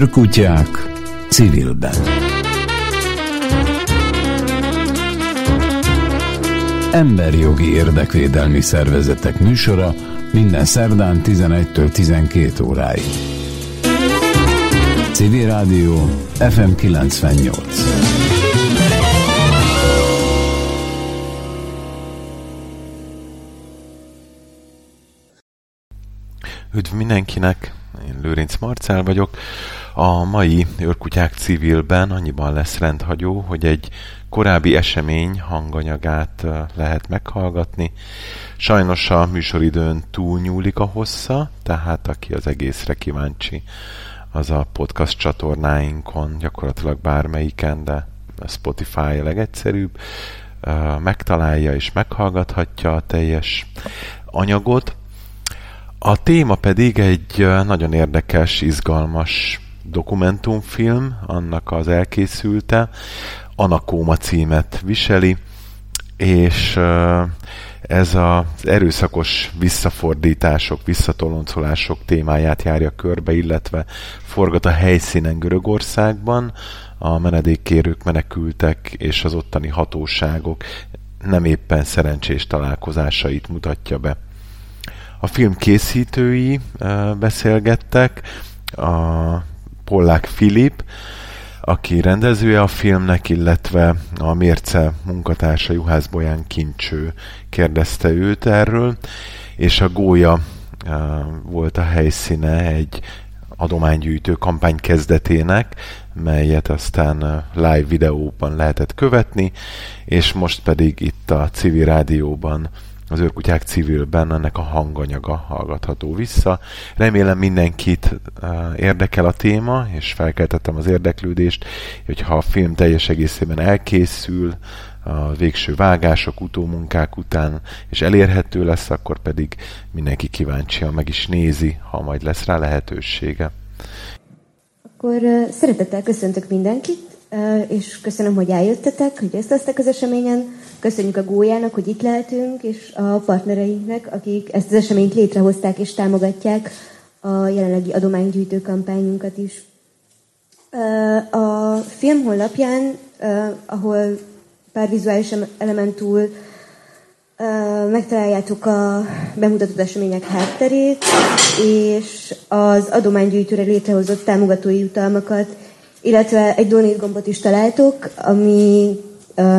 Őrkutyák civilben. Emberjogi érdekvédelmi szervezetek műsora minden szerdán 11-től 12 óráig. Civil Rádió FM 98. Üdv mindenkinek, én Lőrinc Marcel vagyok. A mai Őrkutyák civilben annyiban lesz rendhagyó, hogy egy korábbi esemény hanganyagát lehet meghallgatni. Sajnos a műsoridőn túlnyúlik a hossza, tehát aki az egészre kíváncsi, az a podcast csatornáinkon, gyakorlatilag bármelyiken, de a Spotify a legegyszerűbb, megtalálja és meghallgathatja a teljes anyagot. A téma pedig egy nagyon érdekes, izgalmas dokumentumfilm, annak az elkészülte, Anakóma címet viseli, és ez az erőszakos visszafordítások, visszatoloncolások témáját járja körbe, illetve forgat a helyszínen Görögországban, a menedékkérők, menekültek és az ottani hatóságok nem éppen szerencsés találkozásait mutatja be. A film készítői beszélgettek, a Pollák Filip, aki rendezője a filmnek, illetve a Mérce munkatársa Juhász Bolyán Kincső kérdezte őt erről, és a Gólya volt a helyszíne egy adománygyűjtő kampány kezdetének, melyet aztán live videóban lehetett követni, és most pedig itt a civil rádióban az őrkutyák civilben ennek a hanganyaga hallgatható vissza. Remélem mindenkit érdekel a téma, és felkeltettem az érdeklődést, hogyha a film teljes egészében elkészül, a végső vágások, utómunkák után, és elérhető lesz, akkor pedig mindenki kíváncsian meg is nézi, ha majd lesz rá lehetősége. Akkor szeretettel köszöntök mindenkit, és köszönöm, hogy eljöttetek, hogy vesztek az eseményen. Köszönjük a Gólyának, hogy itt lehetünk, és a partnereinknek, akik ezt az eseményt létrehozták és támogatják a jelenlegi adománygyűjtő kampányunkat is. A film honlapján, ahol pár vizuális elemen túl megtaláljátok a bemutatott események hátterét, és az adománygyűjtőre létrehozott támogatói jutalmakat, illetve egy donate gombot is találtok, ami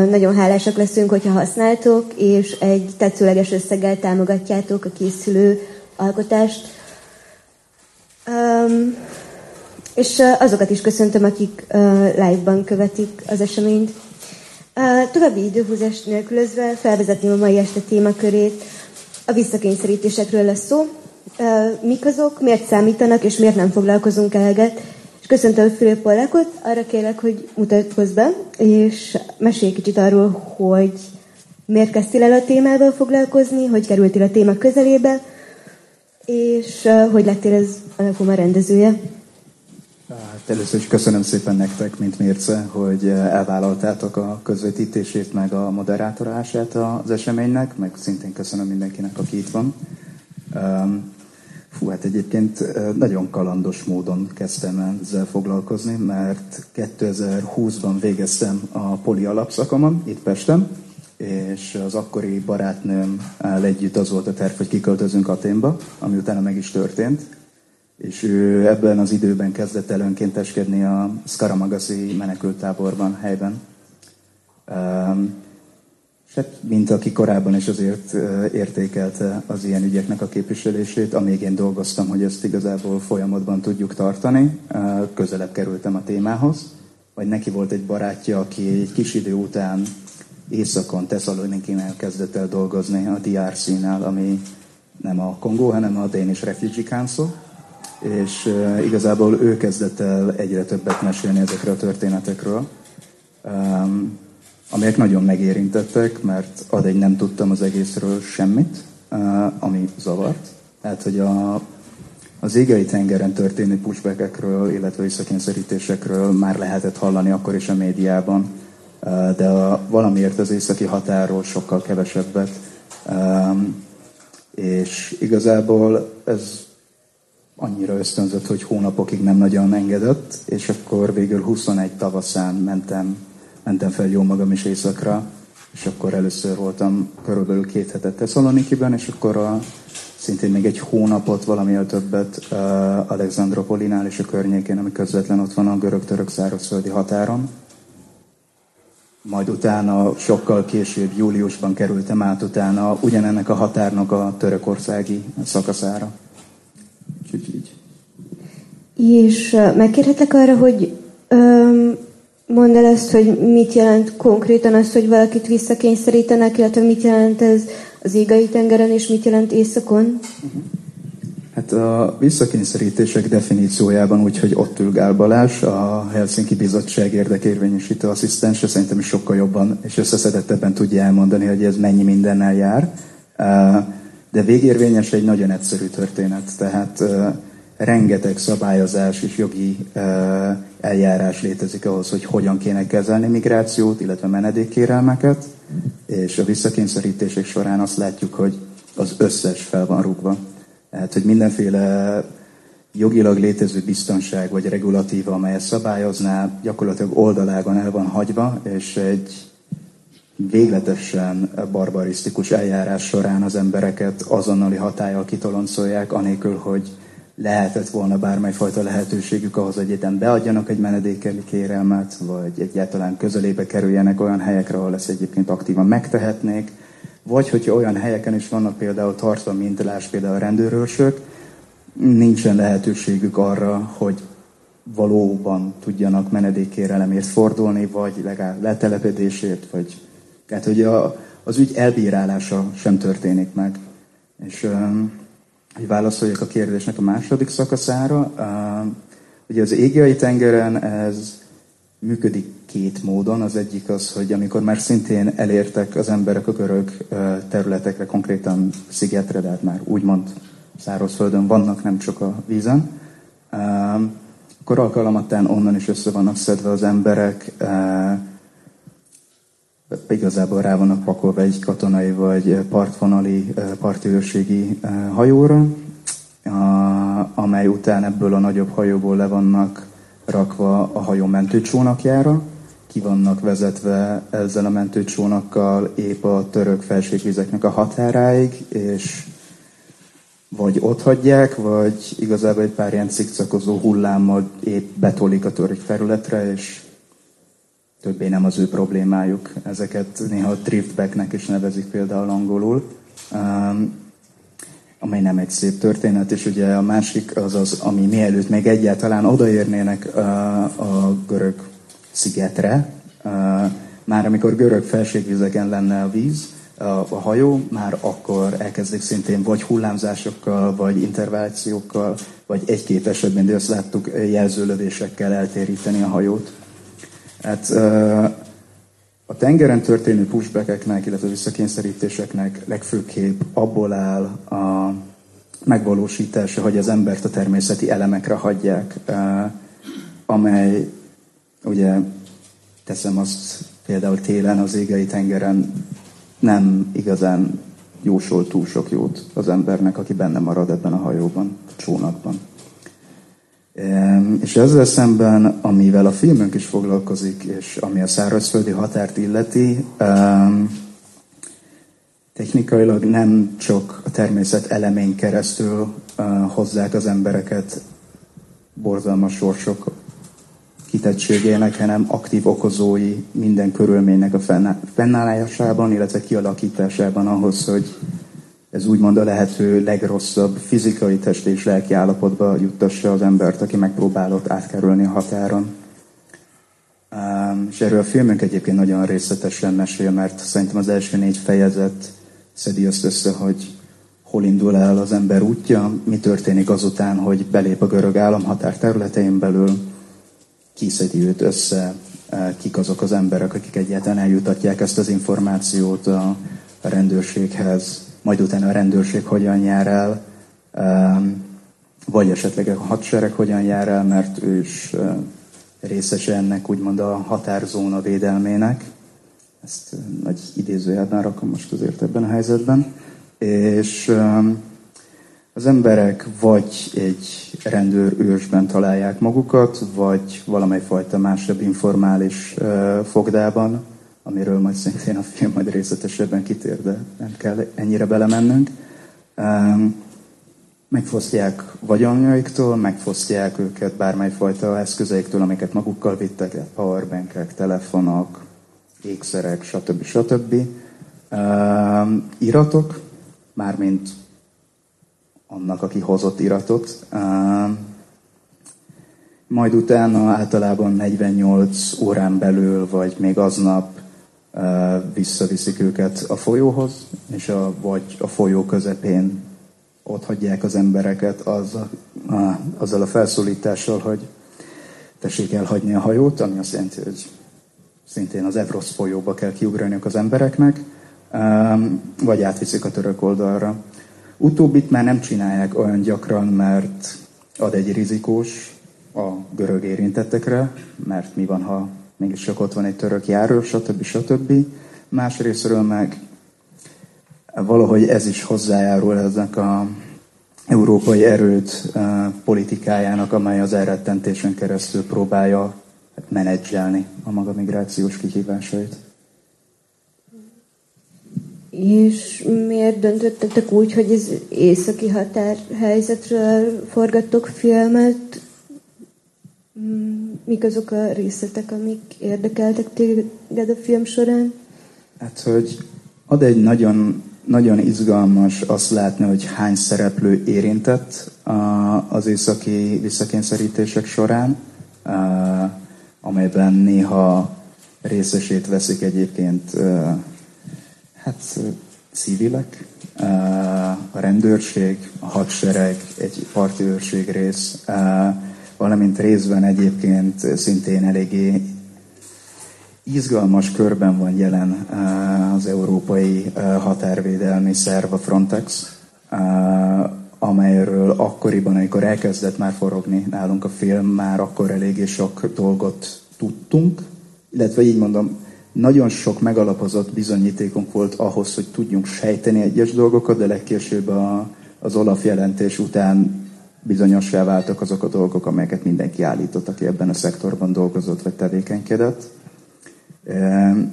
nagyon hálásak leszünk, hogyha használtok, és egy tetszőleges összeggel támogatjátok a készülő alkotást. Um, és azokat is köszöntöm, akik uh, live-ban követik az eseményt. Uh, további időhúzást nélkülözve felvezetném a mai este témakörét. A visszakényszerítésekről lesz szó. Uh, mik azok, miért számítanak, és miért nem foglalkozunk eleget Köszöntöm Fülöp Pollákot, arra kérlek, hogy mutatkozz be, és mesélj kicsit arról, hogy miért kezdtél el a témával foglalkozni, hogy kerültél a téma közelébe, és hogy lettél ez a a rendezője. Hát először is köszönöm szépen nektek, mint Mérce, hogy elvállaltátok a közvetítését, meg a moderátorását az eseménynek, meg szintén köszönöm mindenkinek, aki itt van. Fú, hát egyébként nagyon kalandos módon kezdtem ezzel foglalkozni, mert 2020-ban végeztem a poli alapszakomon, itt Pesten, és az akkori barátnőm együtt az volt a terv, hogy kiköltözünk Aténba, ami utána meg is történt. És ő ebben az időben kezdett el önkénteskedni a Skaramagasi menekültáborban helyben. És hát, mint aki korábban is azért értékelte az ilyen ügyeknek a képviselését, amíg én dolgoztam, hogy ezt igazából folyamatban tudjuk tartani, közelebb kerültem a témához. Vagy neki volt egy barátja, aki egy kis idő után északon, Tesszalonikinél kezdett el dolgozni a DRC-nál, ami nem a Kongó, hanem a Danish Refugee Council. És igazából ő kezdett el egyre többet mesélni ezekről a történetekről amelyek nagyon megérintettek, mert addig nem tudtam az egészről semmit, ami zavart. Tehát, hogy a, az égei tengeren történő pushbackekről, illetve visszakényszerítésekről már lehetett hallani akkor is a médiában, de a, valamiért az északi határól sokkal kevesebbet. És igazából ez annyira ösztönzött, hogy hónapokig nem nagyon engedett, és akkor végül 21 tavaszán mentem, mentem fel jó magam is éjszakra, és akkor először voltam körülbelül két hetet Tesszalonikiben, és akkor a, szintén még egy hónapot, valamivel többet uh, Alexandropolinál és a környékén, ami közvetlen ott van a görög-török szárazföldi határon. Majd utána, sokkal később, júliusban kerültem át utána ugyanennek a határnak a törökországi szakaszára. Úgyhogy így. És megkérhetek arra, hogy um, mondd el ezt, hogy mit jelent konkrétan az, hogy valakit visszakényszerítenek, illetve mit jelent ez az égai tengeren, és mit jelent északon? Hát a visszakényszerítések definíciójában úgy, hogy ott ül Gál Balázs, a Helsinki Bizottság érdekérvényesítő asszisztense, szerintem is sokkal jobban és összeszedettebben tudja elmondani, hogy ez mennyi mindennel jár. De végérvényes egy nagyon egyszerű történet, tehát rengeteg szabályozás és jogi eljárás létezik ahhoz, hogy hogyan kéne kezelni migrációt, illetve menedékkérelmeket, és a visszakényszerítések során azt látjuk, hogy az összes fel van rúgva. Tehát, hogy mindenféle jogilag létező biztonság vagy regulatíva, amely szabályozná, gyakorlatilag oldalágon el van hagyva, és egy végletesen barbarisztikus eljárás során az embereket azonnali hatállyal kitoloncolják, anélkül, hogy lehetett volna bármelyfajta lehetőségük ahhoz, hogy egyetem beadjanak egy menedékeli kérelmet, vagy egyáltalán közelébe kerüljenek olyan helyekre, ahol ezt egyébként aktívan megtehetnék, vagy hogyha olyan helyeken is vannak például tartva mintelás, például rendőrőrsök, nincsen lehetőségük arra, hogy valóban tudjanak menedékkérelemért fordulni, vagy legalább letelepedésért, vagy tehát, hogy a, az ügy elbírálása sem történik meg. És hogy válaszoljak a kérdésnek a második szakaszára. Ugye az égiai tengeren ez működik két módon. Az egyik az, hogy amikor már szintén elértek az emberek a görög területekre, konkrétan szigetre, de hát már úgymond szárazföldön vannak, nem csak a vízen, akkor alkalmattán onnan is össze vannak szedve az emberek, igazából rá vannak pakolva egy katonai vagy partvonali partőrségi hajóra, amely után ebből a nagyobb hajóból le vannak rakva a hajó mentőcsónakjára, ki vannak vezetve ezzel a mentőcsónakkal épp a török felségvizeknek a határáig, és vagy ott hagyják, vagy igazából egy pár ilyen cikcakozó hullámmal épp betolik a török területre, és többé nem az ő problémájuk. Ezeket néha driftbacknek is nevezik például angolul, amely nem egy szép történet, és ugye a másik az az, ami mielőtt még egyáltalán odaérnének a görög szigetre, már amikor görög felségvizeken lenne a víz, a hajó, már akkor elkezdik szintén vagy hullámzásokkal, vagy intervációkkal, vagy egy-két esetben, de azt láttuk, jelzőlövésekkel eltéríteni a hajót. Hát a tengeren történő pushbackeknek, illetve visszakényszerítéseknek legfőképp abból áll a megvalósítása, hogy az embert a természeti elemekre hagyják, amely ugye teszem azt például télen az égei tengeren nem igazán jósol túl sok jót az embernek, aki benne marad ebben a hajóban, a csónakban. És ezzel szemben, amivel a filmünk is foglalkozik, és ami a szárazföldi határt illeti, technikailag nem csak a természet elemén keresztül hozzák az embereket borzalmas sorsok kitettségének, hanem aktív okozói minden körülménynek a fennállásában, illetve kialakításában ahhoz, hogy ez úgymond a lehető legrosszabb fizikai test és lelki állapotba juttassa az embert, aki megpróbálott átkerülni a határon. És erről a filmünk egyébként nagyon részletesen mesél, mert szerintem az első négy fejezet szedi azt össze, hogy hol indul el az ember útja, mi történik azután, hogy belép a görög államhatár területein belül, ki szedi őt össze, kik azok az emberek, akik egyáltalán eljutatják ezt az információt a rendőrséghez, majd utána a rendőrség hogyan jár el, vagy esetleg a hadsereg hogyan jár el, mert ő is részese ennek úgymond a határzóna védelmének. Ezt nagy idézőjelben rakom most azért ebben a helyzetben. És Az emberek vagy egy rendőrőrsben találják magukat, vagy valamely fajta másabb informális uh, fogdában, amiről majd szintén a film majd részletesebben kitér, de nem kell ennyire belemennünk. Um, megfosztják vagyonjaiktól, megfosztják őket bármely fajta eszközeiktől, amiket magukkal vittek, powerbankek, telefonok, ékszerek, stb. stb. Uh, iratok, mármint annak, aki hozott iratot. Uh, majd utána általában 48 órán belül, vagy még aznap visszaviszik őket a folyóhoz, és a, vagy a folyó közepén ott hagyják az embereket azzal, a, azzal a felszólítással, hogy tessék elhagyni a hajót, ami azt jelenti, hogy szintén az Evrosz folyóba kell kiugraniuk az embereknek, vagy átviszik a török oldalra. Utóbbit már nem csinálják olyan gyakran, mert ad egy rizikós a görög érintettekre, mert mi van, ha mégis csak ott van egy török járő, stb. stb. Másrésztről meg valahogy ez is hozzájárul ezek a európai erőt uh, politikájának, amely az elrettentésen keresztül próbálja hát, menedzselni a maga migrációs kihívásait. És miért döntöttetek úgy, hogy ez északi határhelyzetről forgattok filmet? Mm, mik azok a részletek, amik érdekeltek téged a film során? Hát, hogy ad egy nagyon nagyon izgalmas azt látni, hogy hány szereplő érintett az északi visszakényszerítések során, amelyben néha részesét veszik egyébként hát civilek, a rendőrség, a hadsereg, egy parti őrség rész, valamint részben egyébként szintén eléggé izgalmas körben van jelen eh, az Európai eh, Határvédelmi Szerv, a Frontex, eh, amelyről akkoriban, amikor elkezdett már forogni nálunk a film, már akkor eléggé sok dolgot tudtunk, illetve így mondom, nagyon sok megalapozott bizonyítékunk volt ahhoz, hogy tudjunk sejteni egyes dolgokat, de legkésőbb a, az Olaf jelentés után bizonyossá váltak azok a dolgok, amelyeket mindenki állított, aki ebben a szektorban dolgozott vagy tevékenykedett.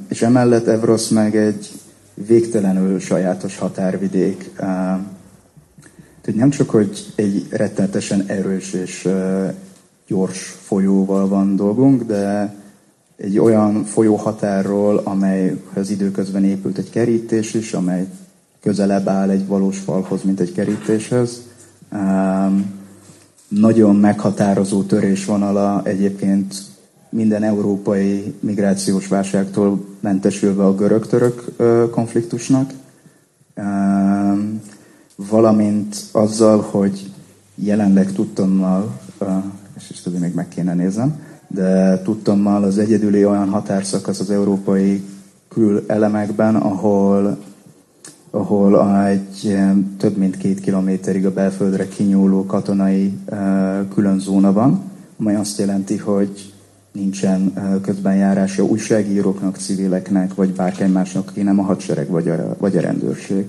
És emellett Evrosz meg egy végtelenül sajátos határvidék. Tehát nem csak, hogy egy rettenetesen erős és gyors folyóval van dolgunk, de egy olyan folyóhatárról, amelyhez időközben épült egy kerítés is, amely közelebb áll egy valós falhoz, mint egy kerítéshez. Nagyon meghatározó törésvonala egyébként minden európai migrációs válságtól mentesülve a görög-török konfliktusnak, valamint azzal, hogy jelenleg tudtommal, és is tudom, még meg kéne nézem, de tudtommal az egyedüli olyan határszakasz az európai külemekben, ahol, ahol egy több mint két kilométerig a belföldre kinyúló katonai külön zóna van, amely azt jelenti, hogy nincsen közbenjárása újságíróknak, civileknek, vagy bárki másnak, aki nem a hadsereg vagy a, vagy a rendőrség.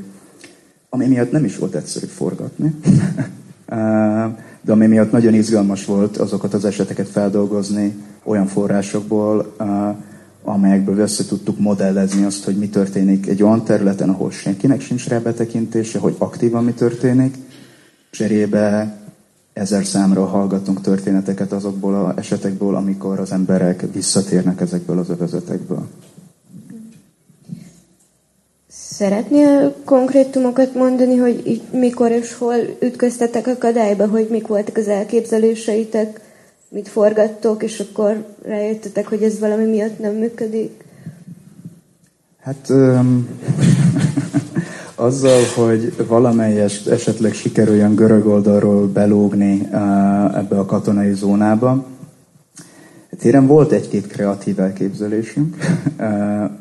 Ami miatt nem is volt egyszerű forgatni. De ami miatt nagyon izgalmas volt azokat az eseteket feldolgozni olyan forrásokból, amelyekből össze tudtuk modellezni azt, hogy mi történik egy olyan területen, ahol senkinek sincs rá betekintése, hogy aktívan mi történik, cserébe ezer számra hallgatunk történeteket azokból az esetekből, amikor az emberek visszatérnek ezekből az övezetekből. Szeretnél konkrétumokat mondani, hogy mikor és hol ütköztetek akadályba, hogy mik voltak az elképzeléseitek, mit forgattok, és akkor rájöttetek, hogy ez valami miatt nem működik? Hát um, azzal, hogy valamelyest esetleg sikerüljön görög oldalról belógni ebbe a katonai zónába, Téren volt egy-két kreatív elképzelésünk.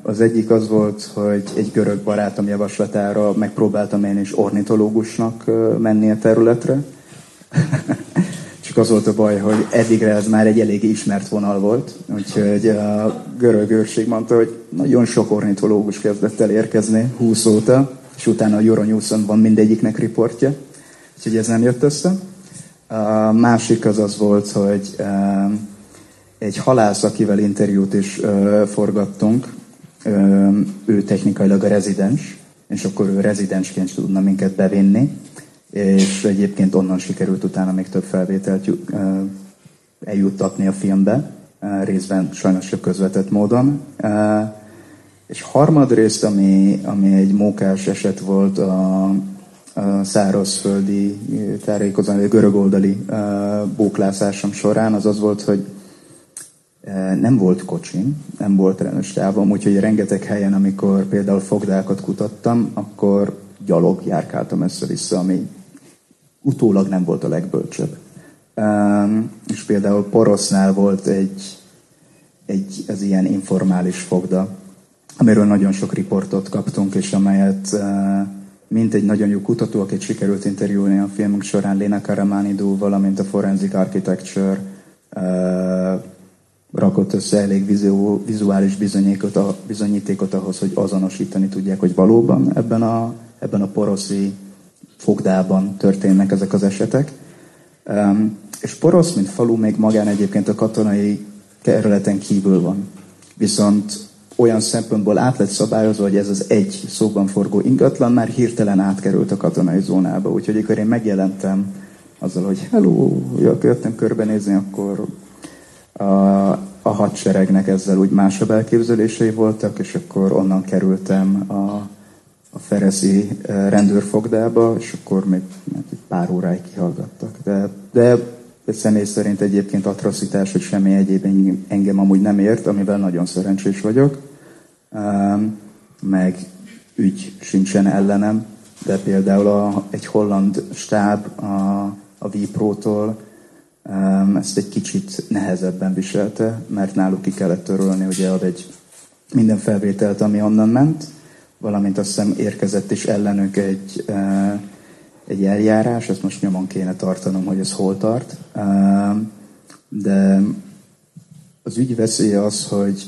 Az egyik az volt, hogy egy görög barátom javaslatára megpróbáltam én is ornitológusnak menni a területre. Az volt a baj, hogy eddigre ez már egy elég ismert vonal volt, úgyhogy a görög őrség mondta, hogy nagyon sok ornitológus kezdett el érkezni 20 óta, és utána a Euronews-on van mindegyiknek riportja. Úgyhogy ez nem jött össze. A másik az az volt, hogy egy halász, akivel interjút is forgattunk, ő technikailag a rezidens, és akkor ő rezidensként tudna minket bevinni, és egyébként onnan sikerült utána még több felvételt eljuttatni a filmbe, részben sajnos közvetett módon. És harmadrészt, ami, ami egy mókás eset volt a, a szárazföldi tárékozani, a görög oldali bóklászásom során, az az volt, hogy nem volt kocsim, nem volt rendes távom, úgyhogy rengeteg helyen, amikor például fogdákat kutattam, akkor gyalog járkáltam össze-vissza, ami utólag nem volt a legbölcsebb. Um, és például Porosznál volt egy, egy az ilyen informális fogda, amiről nagyon sok riportot kaptunk, és amelyet uh, mint egy nagyon jó kutató, akit sikerült interjúlni a filmünk során, Lena Karamanidou, valamint a Forensic Architecture uh, rakott össze elég vizuális bizonyítékot, bizonyítékot ahhoz, hogy azonosítani tudják, hogy valóban ebben a, ebben a poroszi fogdában történnek ezek az esetek. És Porosz, mint falu, még magán egyébként a katonai kerületen kívül van. Viszont olyan szempontból át lett szabályozva, hogy ez az egy szóban forgó ingatlan már hirtelen átkerült a katonai zónába. Úgyhogy amikor én megjelentem azzal, hogy hello, jöttem körbenézni, akkor a, a hadseregnek ezzel úgy másabb elképzelései voltak, és akkor onnan kerültem a a Fereszi eh, rendőrfogdába, és akkor még egy pár óráig kihallgattak. De, de személy szerint egyébként atrocitás, hogy semmi egyéb engem amúgy nem ért, amivel nagyon szerencsés vagyok. Meg ügy sincsen ellenem, de például a, egy holland stáb a, a Viprótól ezt egy kicsit nehezebben viselte, mert náluk ki kellett törölni ugye ad egy minden felvételt, ami onnan ment, valamint azt hiszem érkezett is ellenük egy, egy eljárás, ezt most nyomon kéne tartanom, hogy ez hol tart. De az ügy veszélye az, hogy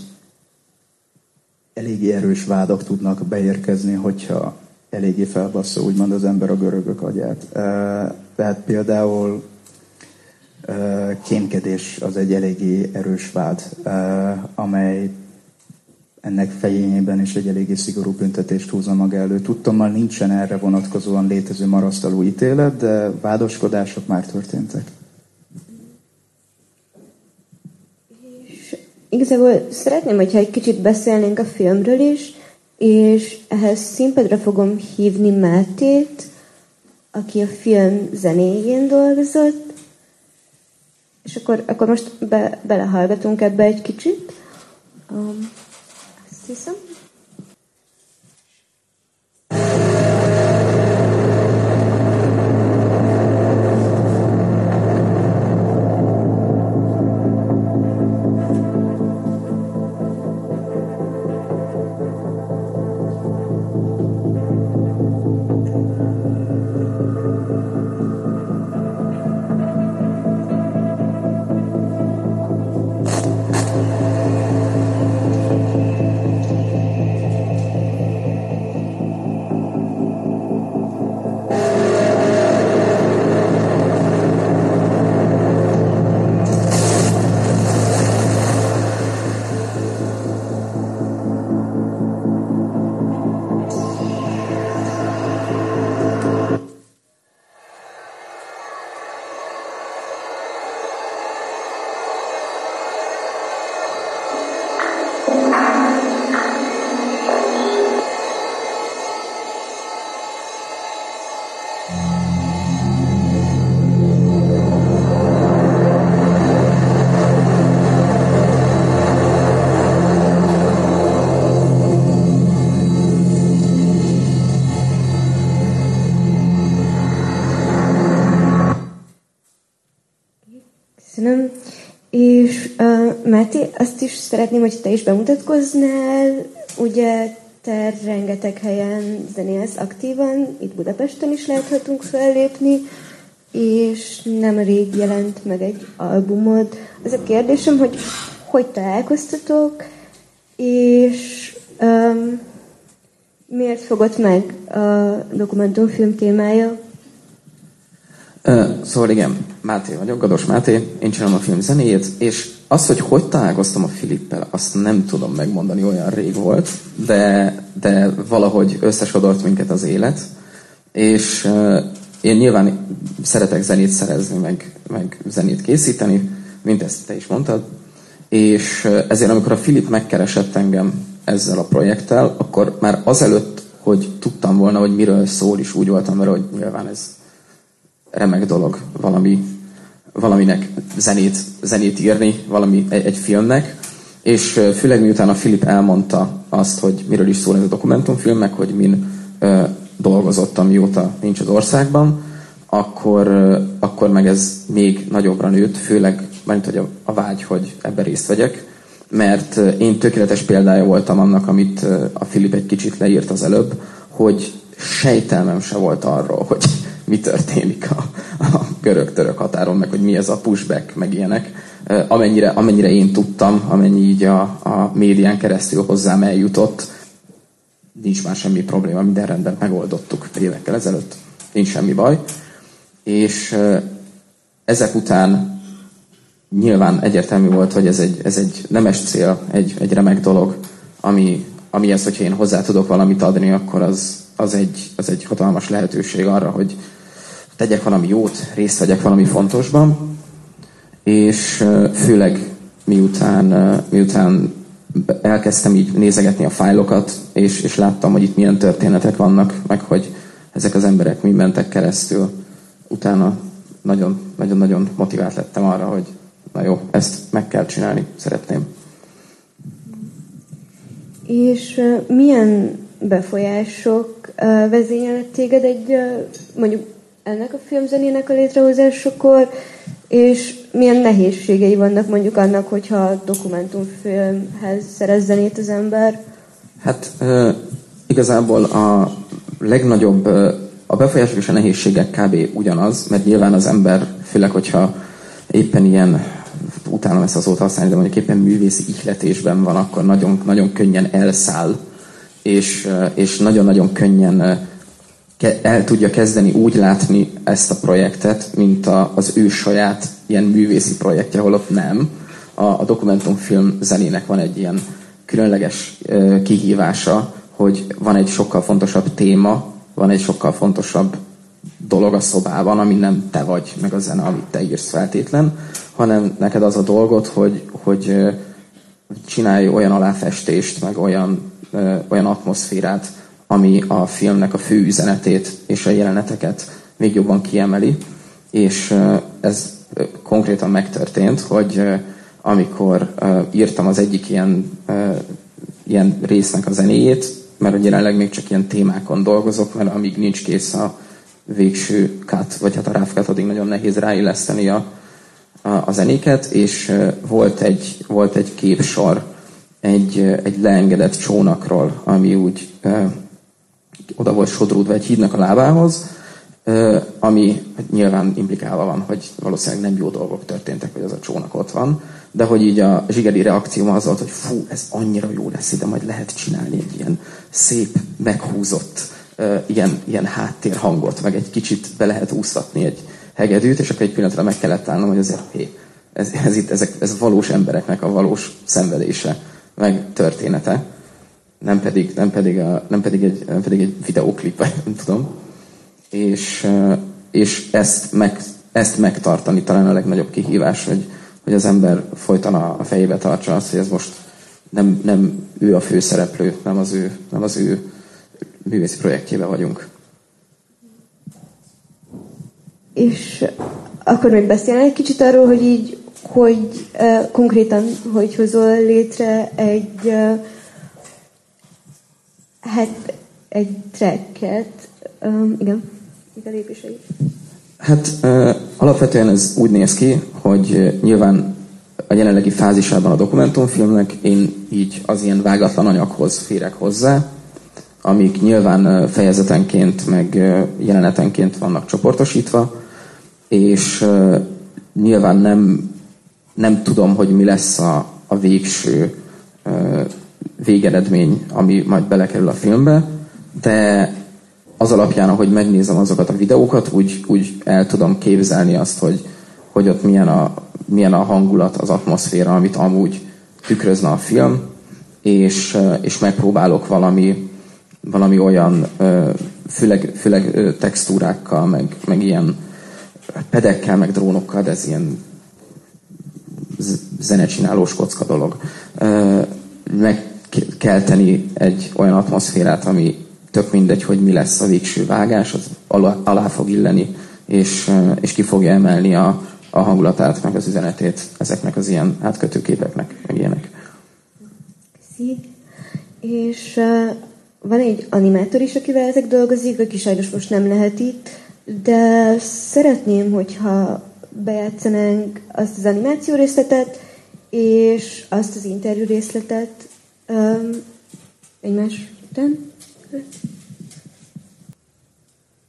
eléggé erős vádak tudnak beérkezni, hogyha eléggé felbassza úgymond az ember a görögök agyát. Tehát például kémkedés az egy eléggé erős vád, amely ennek fejényében is egy eléggé szigorú büntetést húzza maga elő. Tudtommal nincsen erre vonatkozóan létező marasztaló ítélet, de vádoskodások már történtek. És igazából szeretném, hogyha egy kicsit beszélnénk a filmről is, és ehhez színpadra fogom hívni Mátét, aki a film zenéjén dolgozott, és akkor, akkor most be, belehallgatunk ebbe egy kicsit. Um, System Máté, azt is szeretném, hogy te is bemutatkoznál. Ugye te rengeteg helyen zenélsz aktívan, itt Budapesten is láthatunk fellépni, és nem rég jelent meg egy albumod. Az a kérdésem, hogy hogy találkoztatok, és um, miért fogott meg a dokumentumfilm témája? Szóval igen, Máté vagyok, Gados Máté, én csinálom a film zenéjét, és az, hogy hogy találkoztam a Filippel, azt nem tudom megmondani, olyan rég volt, de, de valahogy összesodort minket az élet, és uh, én nyilván szeretek zenét szerezni, meg, meg zenét készíteni, mint ezt te is mondtad, és ezért amikor a Filip megkeresett engem ezzel a projekttel, akkor már azelőtt, hogy tudtam volna, hogy miről szól, is úgy voltam vele, hogy nyilván ez remek dolog valami, valaminek zenét, zenét írni, valami, egy, egy filmnek, és főleg miután a Filip elmondta azt, hogy miről is szól ez a dokumentumfilm, meg hogy min ö, dolgozottam, mióta nincs az országban, akkor, ö, akkor meg ez még nagyobbra nőtt, főleg, mert hogy a, a vágy, hogy ebben részt vegyek, mert én tökéletes példája voltam annak, amit a Filip egy kicsit leírt az előbb, hogy sejtelmem se volt arról, hogy mi történik a, a görög-török határon, meg hogy mi ez a pushback, meg ilyenek. Amennyire, amennyire én tudtam, amennyi így a, a médián keresztül hozzám eljutott, nincs már semmi probléma, minden rendben megoldottuk évekkel ezelőtt, nincs semmi baj. És ezek után nyilván egyértelmű volt, hogy ez egy, ez egy nemes cél, egy, egy remek dolog, ami, amihez, hogyha én hozzá tudok valamit adni, akkor az, az, egy, az egy hatalmas lehetőség arra, hogy tegyek valami jót, részt vegyek valami fontosban, és főleg miután, miután elkezdtem így nézegetni a fájlokat, és, és láttam, hogy itt milyen történetek vannak, meg hogy ezek az emberek mi mentek keresztül, utána nagyon-nagyon motivált lettem arra, hogy na jó, ezt meg kell csinálni, szeretném. És milyen befolyások vezényelnek téged egy, mondjuk ennek a filmzenének a létrehozásakor, és milyen nehézségei vannak mondjuk annak, hogyha dokumentumfilmhez szerez zenét az ember? Hát igazából a legnagyobb, a befolyások és a nehézségek kb. ugyanaz, mert nyilván az ember, főleg, hogyha éppen ilyen, utálom ezt az használni, de mondjuk éppen művészi ihletésben van, akkor nagyon, nagyon könnyen elszáll, és, és nagyon-nagyon könnyen el tudja kezdeni úgy látni ezt a projektet, mint a, az ő saját ilyen művészi projektje, holott nem. A, a dokumentumfilm zenének van egy ilyen különleges uh, kihívása, hogy van egy sokkal fontosabb téma, van egy sokkal fontosabb dolog a szobában, ami nem te vagy, meg a zene, amit te írsz feltétlen, hanem neked az a dolgot, hogy, hogy csinálj olyan aláfestést, meg olyan, olyan atmoszférát, ami a filmnek a fő üzenetét és a jeleneteket még jobban kiemeli, és ez konkrétan megtörtént, hogy amikor írtam az egyik ilyen, ilyen résznek a zenéjét, mert jelenleg még csak ilyen témákon dolgozok, mert amíg nincs kész a végső cut, vagy hát a rough addig nagyon nehéz ráilleszteni a, a, a zenéket, és volt egy, volt egy képsor egy, egy leengedett csónakról, ami úgy oda volt sodródva egy hídnak a lábához, ami nyilván implikálva van, hogy valószínűleg nem jó dolgok történtek, hogy az a csónak ott van, de hogy így a zsigeri reakció az volt, hogy fú, ez annyira jó lesz, de majd lehet csinálni egy ilyen szép, meghúzott ilyen, ilyen háttérhangot, meg egy kicsit be lehet úsztatni egy hegedűt, és akkor egy pillanatra meg kellett állnom, hogy azért, hé, ez, ez, itt, ezek, ez valós embereknek a valós szenvedése, meg története nem pedig, nem pedig, a, nem pedig, egy, nem pedig egy videóklip, vagy nem tudom. És, és ezt, meg, ezt megtartani talán a legnagyobb kihívás, hogy, hogy az ember folyton a, fejébe tartsa azt, hogy ez most nem, nem ő a főszereplő, nem az ő, nem az ő művészi projektjébe vagyunk. És akkor még beszélni egy kicsit arról, hogy így, hogy uh, konkrétan hogy hozol létre egy uh, Hát egy tracket, um, igen, mik a lépései? Hát uh, alapvetően ez úgy néz ki, hogy uh, nyilván a jelenlegi fázisában a dokumentumfilmnek én így az ilyen vágatlan anyaghoz férek hozzá, amik nyilván fejezetenként, meg jelenetenként vannak csoportosítva, és nyilván nem, nem tudom, hogy mi lesz a, a végső végeredmény, ami majd belekerül a filmbe, de az alapján, ahogy megnézem azokat a videókat, úgy, úgy el tudom képzelni azt, hogy, hogy ott milyen a, milyen a hangulat, az atmoszféra, amit amúgy tükrözne a film, és, és megpróbálok valami, valami olyan főleg, főleg textúrákkal, meg, meg ilyen pedekkel, meg drónokkal, de ez ilyen zenecsinálós kocka dolog. Megkelteni egy olyan atmoszférát, ami tök mindegy, hogy mi lesz a végső vágás, az alá, fog illeni, és, és ki fogja emelni a, a hangulatát, meg az üzenetét ezeknek az ilyen átkötőképeknek, meg ilyenek. És uh, van egy animátor is, akivel ezek dolgozik, aki sajnos most nem lehet itt, de szeretném, hogyha bejátszanánk azt az animáció részletet, és azt az interjú részletet um.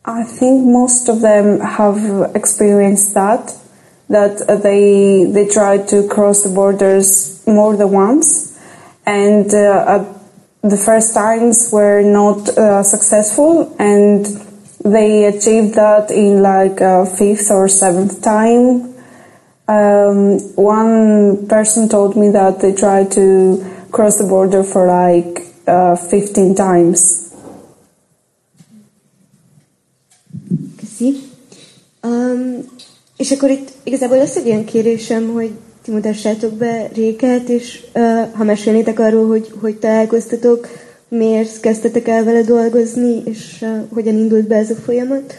I think most of them have experienced that, that they they try to cross the borders more than once, and uh, the first times were not uh, successful, and they achieved that in like a fifth or seventh time. Um, one person told me that they tried to cross the border for like uh, 15 times. Köszi. Um, és akkor itt igazából lesz egy ilyen kérésem, hogy ti mutassátok be Réket, és uh, ha mesélnétek arról, hogy hogy találkoztatok, miért kezdtetek el vele dolgozni, és uh, hogyan indult be ez a folyamat?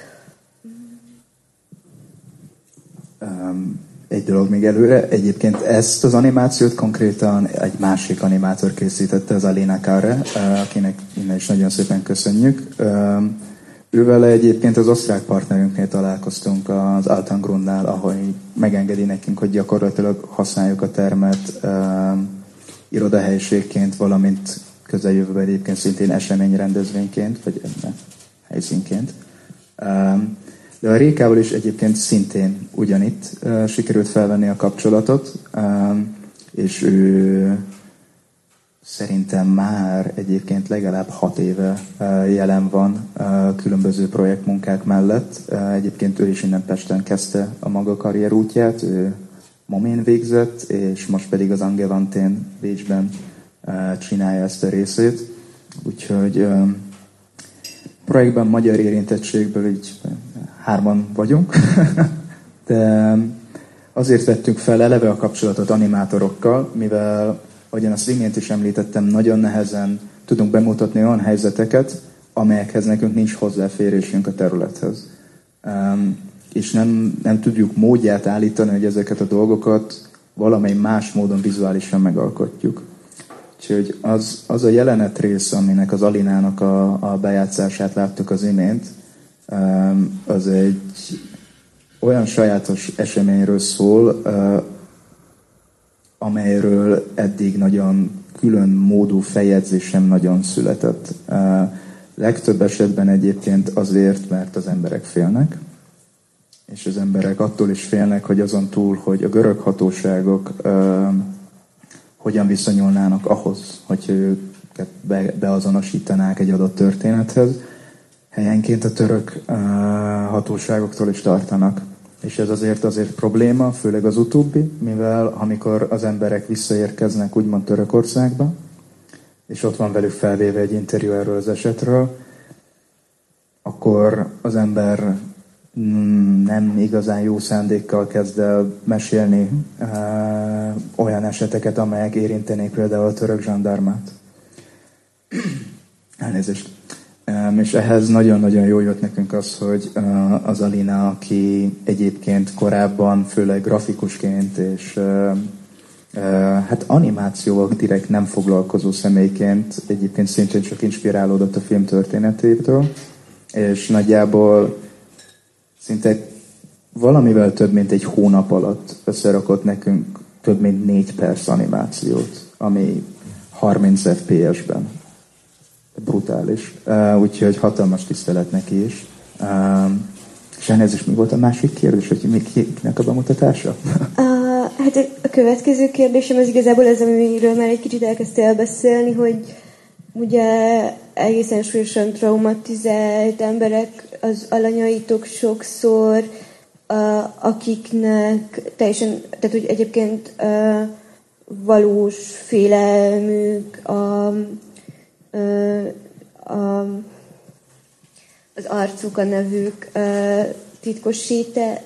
Um, egy dolog még előre, egyébként ezt az animációt konkrétan egy másik animátor készítette, az Alina Kare, uh, akinek innen is nagyon szépen köszönjük. Ővele egyébként az osztrák partnerünknél találkoztunk az Altangrundnál, ahol megengedi nekünk, hogy gyakorlatilag használjuk a termet irodahelyiségként, valamint közeljövőben egyébként szintén eseményrendezvényként, vagy helyszínként. Um, de a Rékával is egyébként szintén ugyanitt uh, sikerült felvenni a kapcsolatot, és ő Szerintem már egyébként legalább hat éve jelen van különböző projektmunkák mellett. Egyébként ő is innen Pesten kezdte a maga karrier útját, ő Momén végzett, és most pedig az Angevantén Bécsben csinálja ezt a részét. Úgyhogy projektben magyar érintettségből így hárman vagyunk, de azért vettünk fel eleve a kapcsolatot animátorokkal, mivel ahogyan azt imént is említettem, nagyon nehezen tudunk bemutatni olyan helyzeteket, amelyekhez nekünk nincs hozzáférésünk a területhez. És nem, nem tudjuk módját állítani, hogy ezeket a dolgokat valamely más módon vizuálisan megalkotjuk. Úgyhogy az, az a jelenet rész, aminek az Alinának a, a bejátszását láttuk az imént, az egy olyan sajátos eseményről szól, amelyről eddig nagyon külön módú feljegyzés sem nagyon született. Legtöbb esetben egyébként azért, mert az emberek félnek, és az emberek attól is félnek, hogy azon túl, hogy a görög hatóságok hogyan viszonyulnának ahhoz, hogy őket be, beazonosítanák egy adott történethez, helyenként a török uh, hatóságoktól is tartanak. És ez azért azért probléma, főleg az utóbbi, mivel amikor az emberek visszaérkeznek úgymond Törökországba, és ott van velük felvéve egy interjú erről az esetről, akkor az ember mm, nem igazán jó szándékkal kezd el mesélni uh, olyan eseteket, amelyek érintenék például a török zsandarmát. Elnézést. És ehhez nagyon-nagyon jó jött nekünk az, hogy az Alina, aki egyébként korábban főleg grafikusként és hát animációval direkt nem foglalkozó személyként egyébként szintén csak inspirálódott a film történetétől, és nagyjából szinte valamivel több mint egy hónap alatt összerakott nekünk több mint négy perc animációt, ami 30 FPS-ben brutális. Úgyhogy hatalmas tisztelet neki is. És elnézést, mi volt a másik kérdés, hogy mi kinek a bemutatása? Uh, hát a következő kérdésem az igazából ez, amiről már egy kicsit elkezdtél beszélni, hogy ugye egészen súlyosan traumatizált emberek az alanyaitok sokszor, uh, akiknek teljesen, tehát hogy egyébként uh, valós félelmük, a, a, az arcuk, a nevük uh, titkosítása,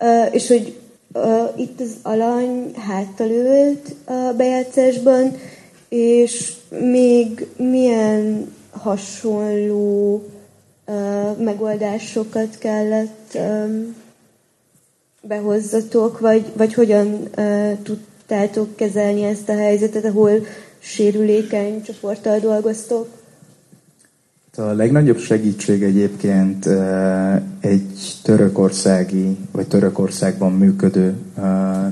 uh, és hogy uh, itt az alany háttal ült a bejátszásban, és még milyen hasonló uh, megoldásokat kellett um, behozzatok, vagy, vagy hogyan uh, tudtátok kezelni ezt a helyzetet, ahol sérülékeny csoporttal dolgoztok? A legnagyobb segítség egyébként egy törökországi, vagy Törökországban működő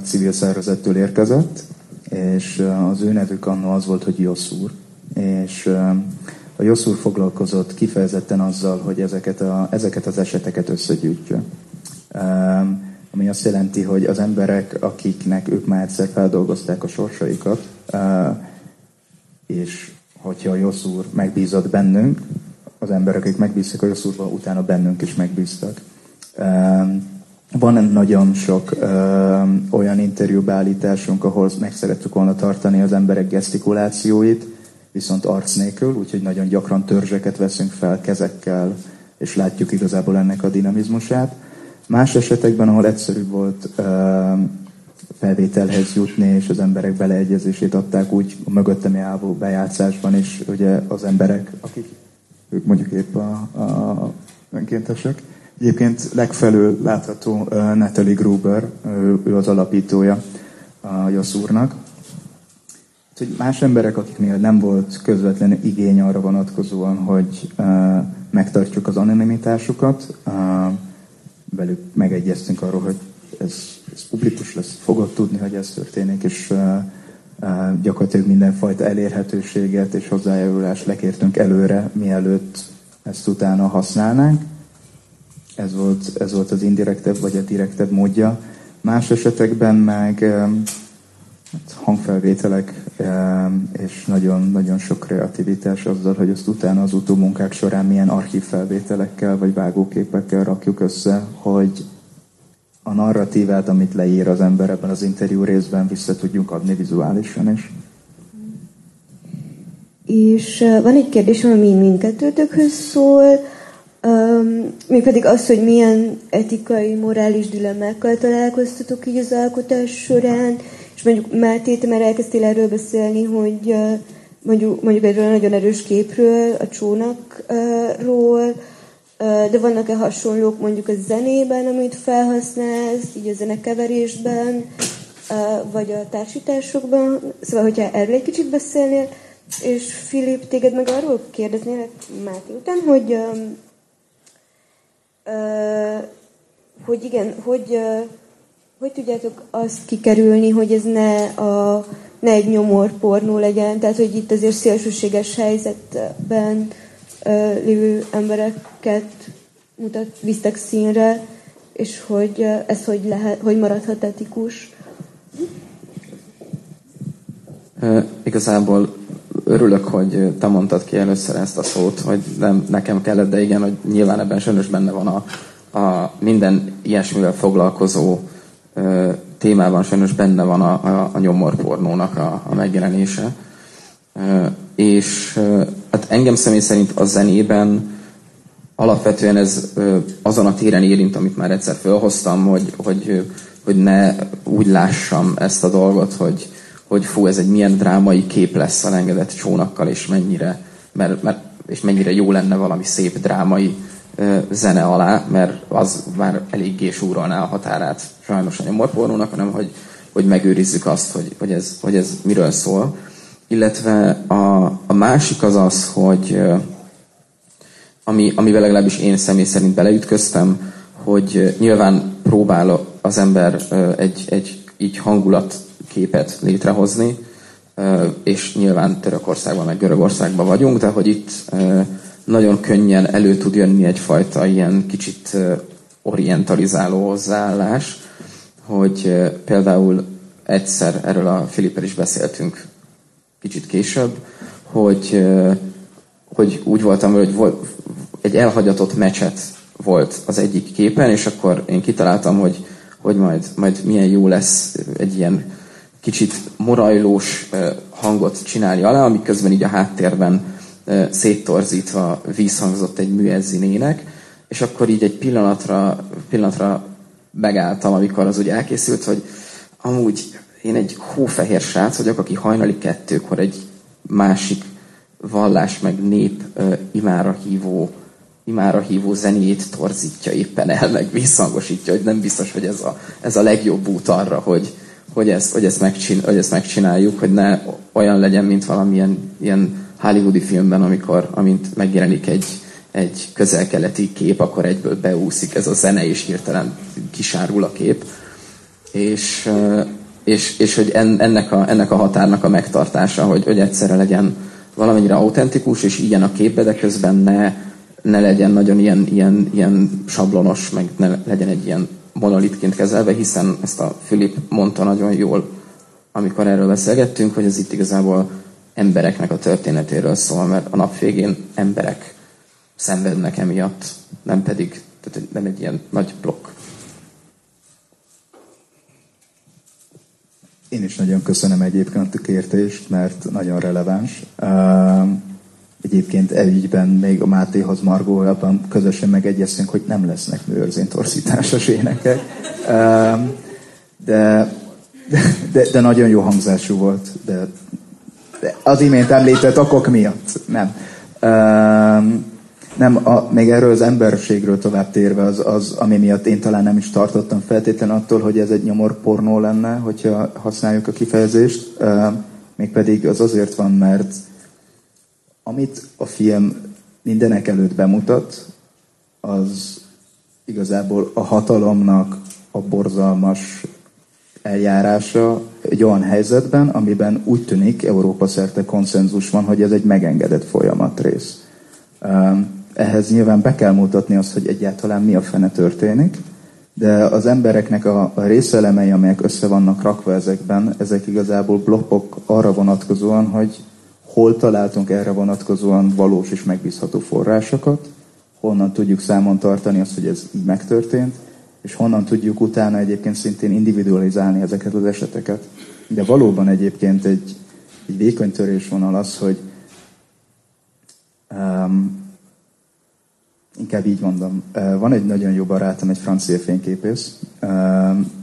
civil szervezettől érkezett, és az ő nevük annó az volt, hogy Joszúr. És a Joszúr foglalkozott kifejezetten azzal, hogy ezeket, a, ezeket az eseteket összegyűjtje. Ami azt jelenti, hogy az emberek, akiknek ők már egyszer feldolgozták a sorsaikat, és hogyha a Joszúr megbízott bennünk, az emberek, akik megbíztak a Joszúrba, utána bennünk is megbíztak. Van nagyon sok ö, olyan interjúbeállításunk, ahol meg szerettük volna tartani az emberek gesztikulációit, viszont arc nélkül, úgyhogy nagyon gyakran törzseket veszünk fel kezekkel, és látjuk igazából ennek a dinamizmusát. Más esetekben, ahol egyszerűbb volt ö, felvételhez jutni, és az emberek beleegyezését adták úgy a mögöttem álló bejátszásban is, ugye az emberek, akik ők mondjuk épp a, a önkéntesek, Egyébként legfelül látható uh, Natalie Gruber, ő, ő az alapítója a Joszúrnak. Hogy más emberek, akiknél nem volt közvetlen igény arra vonatkozóan, hogy uh, megtartjuk az anonimitásukat, uh, velük megegyeztünk arról, hogy ez, ez publikus lesz, fogod tudni, hogy ez történik, és gyakorlatilag mindenfajta elérhetőséget és hozzájárulást lekértünk előre, mielőtt ezt utána használnánk. Ez volt, ez volt az indirektebb vagy a direktebb módja. Más esetekben meg hát hangfelvételek és nagyon-nagyon sok kreativitás azzal, hogy azt utána az utómunkák során milyen archívfelvételekkel vagy vágóképekkel rakjuk össze, hogy a narratívát, amit leír az ember ebben az interjú részben, vissza tudjunk adni vizuálisan is. És van egy kérdésem, ami mindkettőtökhöz szól. Um, pedig az, hogy milyen etikai, morális dilemmákkal találkoztatok így az alkotás során, és mondjuk Máté, te már elkezdtél erről beszélni, hogy uh, mondjuk, mondjuk egy nagyon erős képről, a csónakról, uh, de vannak-e hasonlók mondjuk a zenében, amit felhasználsz, így a zenekeverésben, vagy a társításokban, szóval, hogyha erről egy kicsit beszélnél, és Filip, téged meg arról kérdeznélek Máté után, hogy hogy igen, hogy, hogy tudjátok azt kikerülni, hogy ez ne, a, ne egy nyomorpornó legyen, tehát hogy itt azért szélsőséges helyzetben lévő embereket mutat, visztek színre, és hogy ez hogy, lehet, hogy maradhat etikus. Uh, igazából örülök, hogy te mondtad ki először ezt a szót, hogy nem nekem kellett, de igen, hogy nyilván ebben sajnos benne van a, a minden ilyesmivel foglalkozó témában sajnos benne van a, a, a nyomorpornónak a, a megjelenése. Ö, és hát engem személy szerint a zenében alapvetően ez azon a téren érint, amit már egyszer felhoztam, hogy, hogy, hogy ne úgy lássam ezt a dolgot, hogy, hogy fú, ez egy milyen drámai kép lesz a lengedett csónakkal, és mennyire, mert, mert, és mennyire jó lenne valami szép drámai zene alá, mert az már eléggé súrolná a határát sajnos a nyomorpornónak, hanem hogy, hogy megőrizzük azt, hogy, hogy, ez, hogy ez miről szól. Illetve a, a másik az az, hogy ami, amivel legalábbis én személy szerint beleütköztem, hogy nyilván próbál az ember egy, egy így hangulat képet létrehozni, és nyilván Törökországban, meg Görögországban vagyunk, de hogy itt nagyon könnyen elő tud jönni egyfajta ilyen kicsit orientalizáló hozzáállás, hogy például egyszer erről a Filippel is beszéltünk kicsit később, hogy, hogy úgy voltam, hogy volt, egy elhagyatott mecset volt az egyik képen, és akkor én kitaláltam, hogy, hogy majd, majd milyen jó lesz egy ilyen kicsit morajlós hangot csinálni alá, amik közben így a háttérben széttorzítva vízhangzott egy műezzinének, és akkor így egy pillanatra, pillanatra megálltam, amikor az úgy elkészült, hogy amúgy én egy hófehér srác vagyok, aki hajnali kettőkor egy másik vallás meg nép uh, imára hívó imára hívó zenéjét torzítja éppen el, meg visszhangosítja, hogy nem biztos, hogy ez a, ez a legjobb út arra, hogy, hogy, ezt, hogy, ezt megcsin, hogy ezt megcsináljuk, hogy ne olyan legyen, mint valamilyen ilyen hollywoodi filmben, amikor, amint megjelenik egy, egy közel-keleti kép, akkor egyből beúszik ez a zene, és hirtelen kisárul a kép. És, és, és hogy ennek a, ennek a határnak a megtartása, hogy, hogy egyszerre legyen valamennyire autentikus, és ilyen a képbe, de közben ne, ne legyen nagyon ilyen, ilyen, ilyen sablonos, meg ne legyen egy ilyen monolitként kezelve, hiszen ezt a Filip mondta nagyon jól, amikor erről beszélgettünk, hogy ez itt igazából embereknek a történetéről szól, mert a nap végén emberek szenvednek emiatt, nem pedig tehát nem egy ilyen nagy blokk. Én is nagyon köszönöm egyébként a kértést, mert nagyon releváns. Egyébként elügyben még a Mátéhoz Margó abban közösen megegyeztünk, hogy nem lesznek műőrzéntorzításos énekek. De, de, de, nagyon jó hangzású volt. De, de az imént említett okok miatt. Nem. Nem, a, még erről az emberségről tovább térve, az, az, ami miatt én talán nem is tartottam feltétlen attól, hogy ez egy nyomor pornó lenne, hogyha használjuk a kifejezést. Mégpedig az azért van, mert amit a film mindenek előtt bemutat, az igazából a hatalomnak a borzalmas eljárása egy olyan helyzetben, amiben úgy tűnik Európa szerte konszenzus van, hogy ez egy megengedett folyamat rész. Ehhez nyilván be kell mutatni azt, hogy egyáltalán mi a fene történik, de az embereknek a, a részelemei, amelyek össze vannak rakva ezekben, ezek igazából blokkok arra vonatkozóan, hogy hol találtunk erre vonatkozóan valós és megbízható forrásokat, honnan tudjuk számon tartani azt, hogy ez így megtörtént, és honnan tudjuk utána egyébként szintén individualizálni ezeket az eseteket. De valóban egyébként egy, egy vékony törésvonal az, hogy um, inkább így mondom, van egy nagyon jó barátom, egy francia fényképész,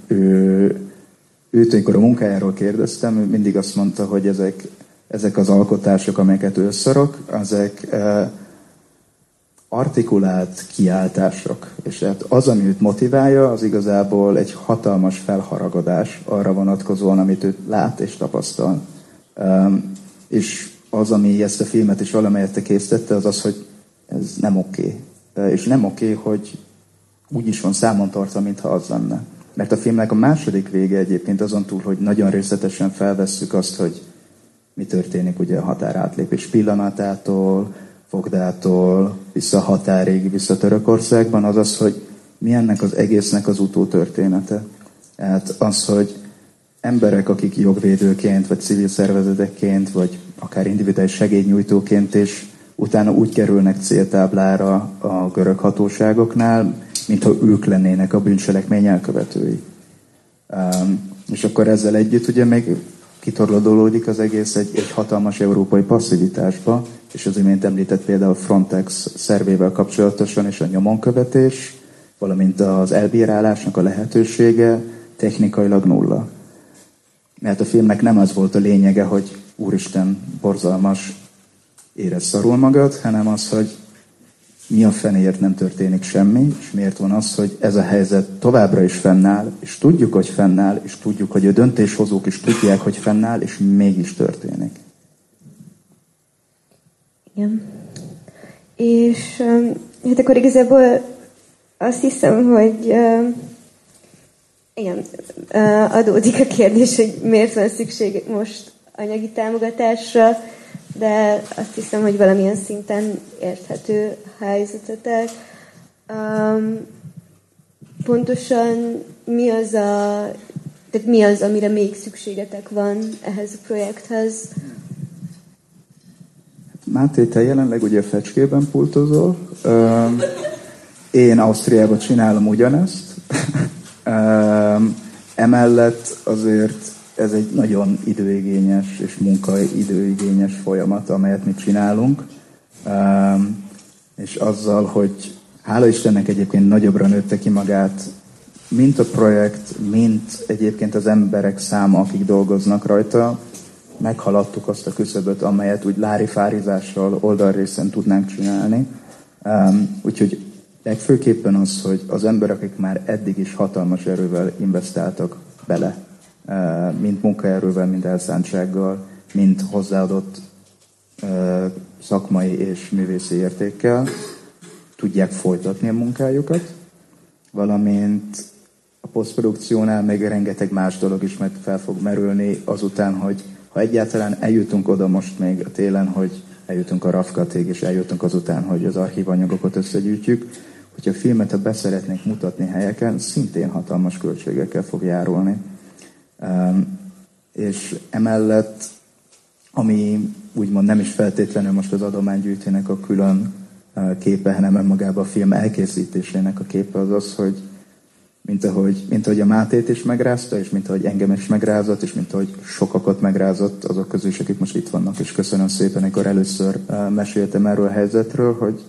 ő, őt, amikor a munkájáról kérdeztem, ő mindig azt mondta, hogy ezek ezek az alkotások, amelyeket ő összerak, ezek artikulált kiáltások. És hát az, ami őt motiválja, az igazából egy hatalmas felharagadás arra vonatkozóan, amit ő lát és tapasztal. És az, ami ezt a filmet is valamelyet készítette, az az, hogy ez nem oké. Okay. És nem oké, hogy úgy is van számon tartva, mintha az lenne. Mert a filmnek a második vége egyébként azon túl, hogy nagyon részletesen felvesszük azt, hogy mi történik ugye a határátlépés pillanatától, fogdától, vissza határig, vissza Törökországban, az az, hogy mi ennek az egésznek az utótörténete. Tehát az, hogy emberek, akik jogvédőként, vagy civil szervezetekként, vagy akár individuális segédnyújtóként és utána úgy kerülnek céltáblára a görög hatóságoknál, mintha ők lennének a bűncselekmény elkövetői. Um, és akkor ezzel együtt ugye még kitorlódolódik az egész egy, egy hatalmas európai passzivitásba, és az imént említett például Frontex szervével kapcsolatosan és a nyomonkövetés, valamint az elbírálásnak a lehetősége technikailag nulla. Mert a filmnek nem az volt a lényege, hogy úristen, borzalmas, érez szarul magad, hanem az, hogy mi a fenéért nem történik semmi, és miért van az, hogy ez a helyzet továbbra is fennáll, és tudjuk, hogy fennáll, és tudjuk, hogy a döntéshozók is tudják, hogy fennáll, és mégis történik. Igen. És hát akkor igazából azt hiszem, hogy uh, igen, uh, adódik a kérdés, hogy miért van szükség most anyagi támogatásra, de azt hiszem, hogy valamilyen szinten érthető helyzetetek. Um, pontosan mi az a, tehát mi az, amire még szükségetek van ehhez a projekthez? Máté, te jelenleg ugye fecskében pultozol. Én Ausztriában csinálom ugyanezt. Emellett azért ez egy nagyon időigényes és munkaidőigényes folyamat, amelyet mi csinálunk. És azzal, hogy hála Istennek egyébként nagyobbra nőtte ki magát, mint a projekt, mint egyébként az emberek száma, akik dolgoznak rajta, meghaladtuk azt a küszöböt, amelyet úgy lárifárizással oldalrészen tudnánk csinálni. Um, úgyhogy legfőképpen az, hogy az emberek, akik már eddig is hatalmas erővel investáltak bele, mint munkaerővel, mint elszántsággal, mint hozzáadott szakmai és művészi értékkel, tudják folytatni a munkájukat, valamint a posztprodukciónál még rengeteg más dolog is meg fel fog merülni azután, hogy ha egyáltalán eljutunk oda most még a télen, hogy eljutunk a rafkatig, és eljutunk azután, hogy az archívanyagokat összegyűjtjük, hogyha a filmet, ha beszeretnénk mutatni helyeken, szintén hatalmas költségekkel fog járulni. És emellett, ami úgymond nem is feltétlenül most az adománygyűjtének a külön képe, hanem önmagában a film elkészítésének a képe az az, hogy mint ahogy, mint ahogy a Mátét is megrázta, és mint ahogy engem is megrázott, és mint ahogy sokakat megrázott azok közül is, akik most itt vannak, és köszönöm szépen, amikor először meséltem erről a helyzetről, hogy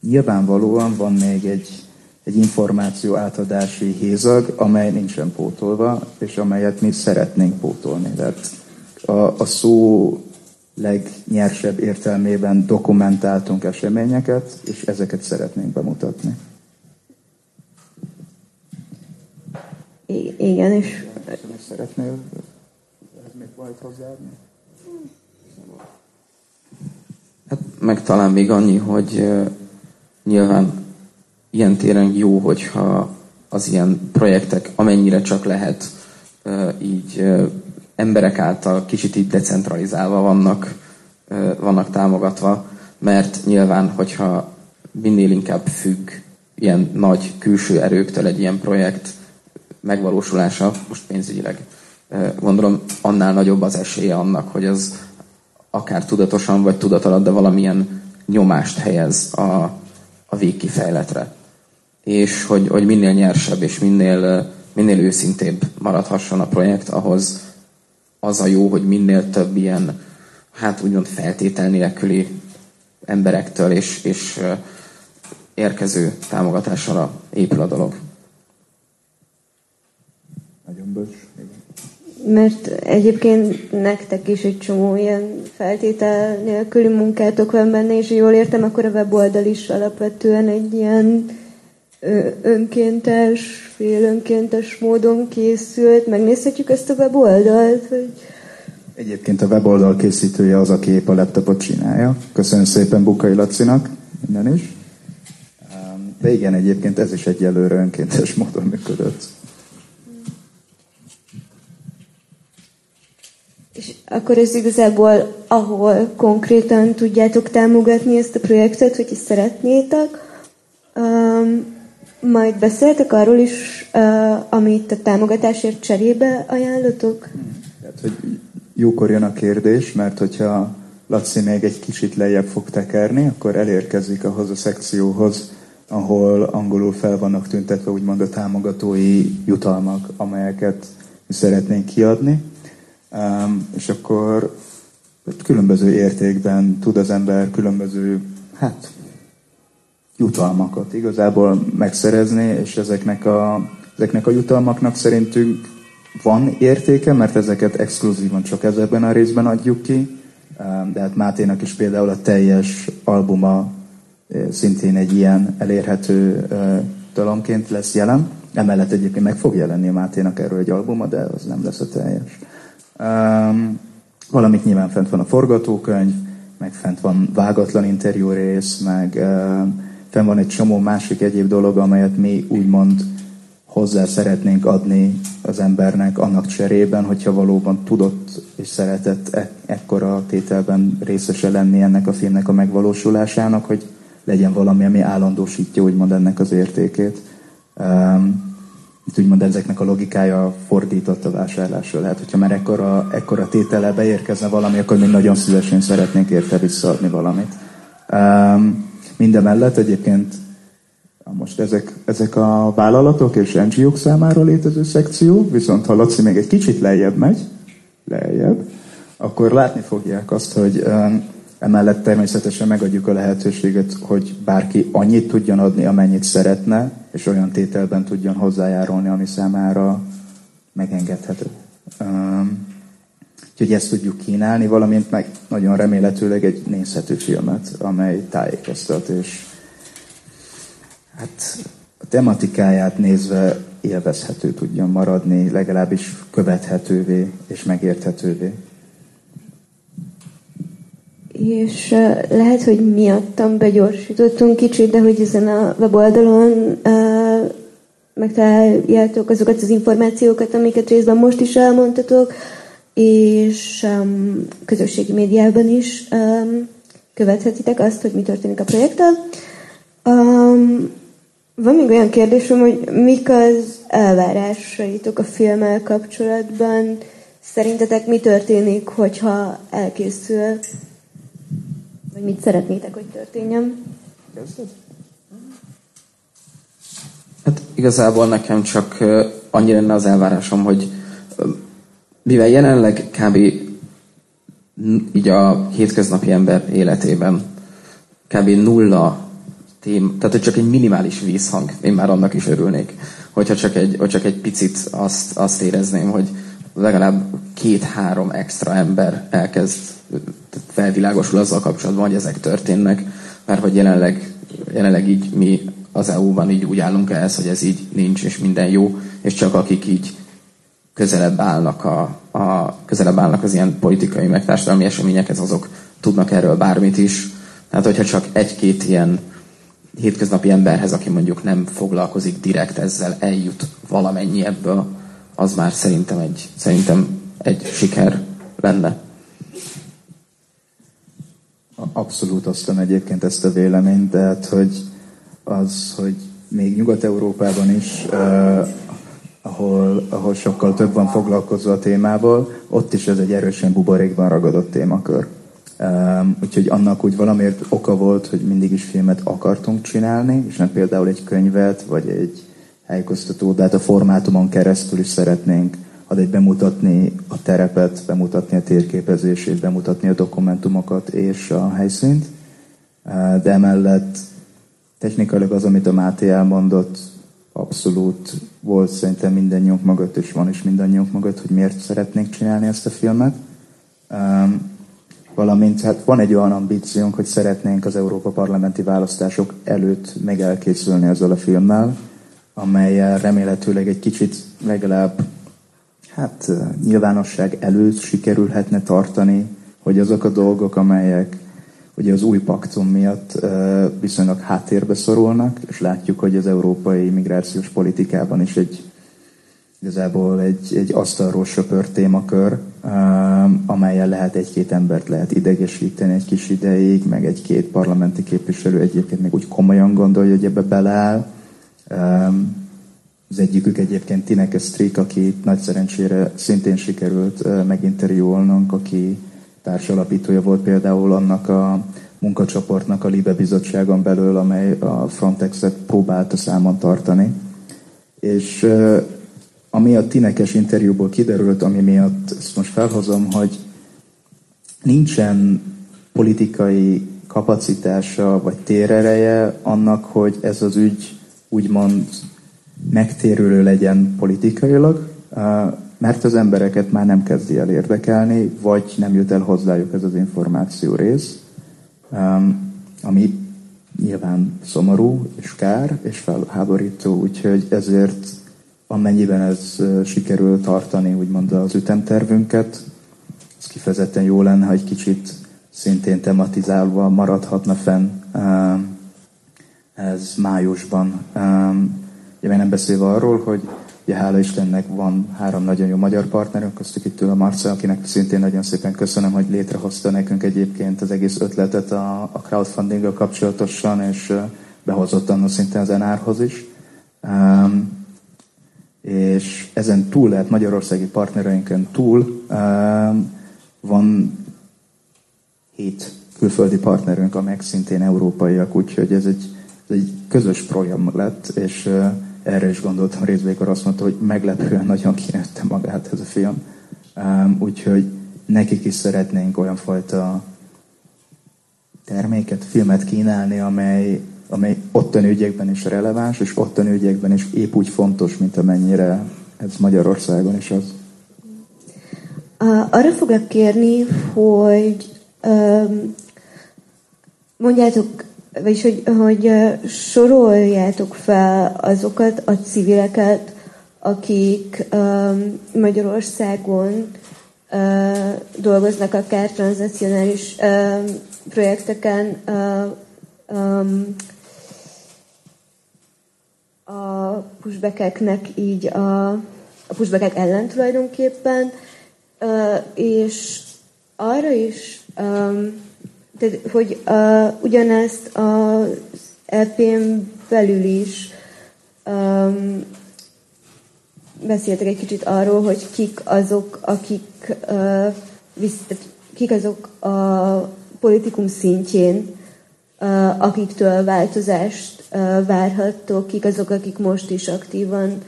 nyilvánvalóan van még egy, egy információ átadási hézag, amely nincsen pótolva, és amelyet mi szeretnénk pótolni. Tehát a, a szó legnyersebb értelmében dokumentáltunk eseményeket, és ezeket szeretnénk bemutatni. I- igen, és... Szeretnél még valamit hozzáadni? Hát meg talán még annyi, hogy uh, nyilván ilyen téren jó, hogyha az ilyen projektek amennyire csak lehet így emberek által kicsit így decentralizálva vannak, vannak támogatva, mert nyilván, hogyha minél inkább függ ilyen nagy külső erőktől egy ilyen projekt, megvalósulása, most pénzügyileg gondolom, annál nagyobb az esélye annak, hogy az akár tudatosan vagy tudat alatt, de valamilyen nyomást helyez a, a végkifejletre. És hogy, hogy minél nyersebb és minél, minél őszintébb maradhasson a projekt, ahhoz az a jó, hogy minél több ilyen, hát úgymond feltétel nélküli emberektől és, és érkező támogatásra épül a dolog. Nagyon bölcs. Mert egyébként nektek is egy csomó ilyen feltétel nélküli munkátok van benne, és jól értem, akkor a weboldal is alapvetően egy ilyen önkéntes, fél önkéntes módon készült. Megnézhetjük ezt a weboldalt? Hogy... Egyébként a weboldal készítője az, aki épp a laptopot csinálja. Köszönöm szépen Bukai Lacinak, minden is. De igen, egyébként ez is egyelőre önkéntes módon működött. És akkor ez igazából, ahol konkrétan tudjátok támogatni ezt a projektet, hogy szeretnétek, um, majd beszéltek arról is, uh, amit a támogatásért cserébe ajánlotok? Tehát, hogy jókor jön a kérdés, mert hogyha Laci még egy kicsit lejjebb fog tekerni, akkor elérkezik ahhoz a szekcióhoz, ahol angolul fel vannak tüntetve úgymond a támogatói jutalmak, amelyeket szeretnénk kiadni. Um, és akkor különböző értékben tud az ember különböző, hát, jutalmakat igazából megszerezni, és ezeknek a, ezeknek a jutalmaknak szerintünk van értéke, mert ezeket exkluzívan csak ezekben a részben adjuk ki, de hát Máténak is például a teljes albuma szintén egy ilyen elérhető talomként lesz jelen. Emellett egyébként meg fog jelenni a Máténak erről egy albuma, de az nem lesz a teljes. Um, valamit nyilván fent van a forgatókönyv, meg fent van vágatlan interjú rész, meg fent van egy csomó másik egyéb dolog, amelyet mi úgymond hozzá szeretnénk adni az embernek annak cserében, hogyha valóban tudott és szeretett e- ekkora tételben részese lenni ennek a filmnek a megvalósulásának, hogy legyen valami, ami állandósítja úgymond ennek az értékét. Um, úgymond ezeknek a logikája fordított a vásárlásra. Lehet, hogyha már ekkora, ekkora tétele beérkezne valami, akkor még nagyon szívesen szeretnénk érte visszaadni valamit. Um, mindemellett egyébként most ezek, ezek a vállalatok és NGO-k számára létező szekció, viszont ha Laci még egy kicsit lejjebb megy, lejjebb, akkor látni fogják azt, hogy emellett természetesen megadjuk a lehetőséget, hogy bárki annyit tudjon adni, amennyit szeretne, és olyan tételben tudjon hozzájárulni, ami számára megengedhető. Um, úgyhogy ezt tudjuk kínálni, valamint meg nagyon remélhetőleg egy nézhető filmet, amely tájékoztat, és hát a tematikáját nézve élvezhető tudjon maradni, legalábbis követhetővé és megérthetővé. És lehet, hogy miattam begyorsítottunk kicsit, de hogy ezen a weboldalon megtaláljátok azokat az információkat, amiket részben most is elmondtatok, és um, közösségi médiában is um, követhetitek azt, hogy mi történik a projekttel. Um, van még olyan kérdésem, hogy mik az elvárásaitok a filmmel kapcsolatban? Szerintetek mi történik, hogyha elkészül? Vagy mit szeretnétek, hogy történjen? Hát igazából nekem csak annyi lenne az elvárásom, hogy mivel jelenleg kb. így a hétköznapi ember életében kb. nulla tém, tehát hogy csak egy minimális vízhang, én már annak is örülnék, hogyha csak egy, hogy csak egy picit azt, azt érezném, hogy legalább két-három extra ember elkezd felvilágosul azzal kapcsolatban, hogy ezek történnek, mert hogy jelenleg, jelenleg így mi az EU-ban így úgy állunk ehhez, hogy ez így nincs, és minden jó, és csak akik így közelebb állnak, a, a, közelebb állnak az ilyen politikai meg eseményekhez, azok tudnak erről bármit is. Tehát, hogyha csak egy-két ilyen hétköznapi emberhez, aki mondjuk nem foglalkozik direkt ezzel, eljut valamennyi ebből, az már szerintem egy, szerintem egy siker lenne. Abszolút osztom egyébként ezt a véleményt, tehát hogy az, hogy még Nyugat-Európában is, ahol, ahol sokkal van foglalkozva a témával, ott is ez egy erősen buborékban ragadott témakör. Um, úgyhogy annak úgy valamiért oka volt, hogy mindig is filmet akartunk csinálni, és nem például egy könyvet, vagy egy helykoztató, de hát a formátumon keresztül is szeretnénk egy bemutatni a terepet, bemutatni a térképezését, bemutatni a dokumentumokat és a helyszínt. De emellett technikailag az, amit a Máté elmondott, abszolút volt szerintem mindannyiunk mögött, és van is mindannyiunk mögött, hogy miért szeretnénk csinálni ezt a filmet. Valamint hát van egy olyan ambíciónk, hogy szeretnénk az Európa parlamenti választások előtt meg elkészülni ezzel a filmmel, amelyel remélhetőleg egy kicsit legalább hát nyilvánosság előtt sikerülhetne tartani, hogy azok a dolgok, amelyek ugye az új paktum miatt viszonylag háttérbe szorulnak, és látjuk, hogy az európai migrációs politikában is egy igazából egy, egy asztalról söpört témakör, amelyen lehet egy-két embert lehet idegesíteni egy kis ideig, meg egy-két parlamenti képviselő egyébként még úgy komolyan gondolja, hogy ebbe beleáll. Az egyikük egyébként Tineke Strik, aki nagy szerencsére szintén sikerült meginterjúolnunk, aki társalapítója volt például annak a munkacsoportnak a Libe bizottságon belül, amely a Frontexet próbálta számon tartani. És ami a Tinekes interjúból kiderült, ami miatt ezt most felhozom, hogy nincsen politikai kapacitása vagy térereje annak, hogy ez az ügy úgymond megtérülő legyen politikailag, mert az embereket már nem kezdi el érdekelni, vagy nem jut el hozzájuk ez az információ rész, ami nyilván szomorú, és kár, és felháborító, úgyhogy ezért amennyiben ez sikerül tartani, úgymond az ütemtervünket, ez kifejezetten jó lenne, ha egy kicsit szintén tematizálva maradhatna fenn ez májusban. Ugye nem beszélve arról, hogy ugye hála Istennek van három nagyon jó magyar partnerünk, köztük itt ül a Marca, akinek szintén nagyon szépen köszönöm, hogy létrehozta nekünk egyébként az egész ötletet a, a crowdfunding kapcsolatosan, és behozott annak szintén az NR-hoz is. Um, és ezen túl lehet Magyarországi partnereinken túl van hét külföldi partnerünk, amelyek szintén európaiak, úgyhogy ez egy, ez egy közös program lett, és erre is gondoltam részben, amikor azt mondta, hogy meglepően nagyon kinőtte magát ez a film. Úgyhogy nekik is szeretnénk olyan fajta terméket, filmet kínálni, amely, amely ottani ügyekben is releváns, és ottani ügyekben is épp úgy fontos, mint amennyire ez Magyarországon is az. Arra foglak kérni, hogy um, mondjátok, vagyis hogy, hogy soroljátok fel azokat a civileket, akik um, Magyarországon uh, dolgoznak akár transnacionális uh, projekteken, uh, um, a pushbackeknek így a, a pushbackek ellen tulajdonképpen, uh, és arra is, um, tehát, hogy uh, ugyanezt az EP-n belül is um, beszéltek egy kicsit arról, hogy kik azok, akik, uh, visz, kik azok a politikum szintjén, uh, akiktől változást uh, várhattok, kik azok, akik most is aktívan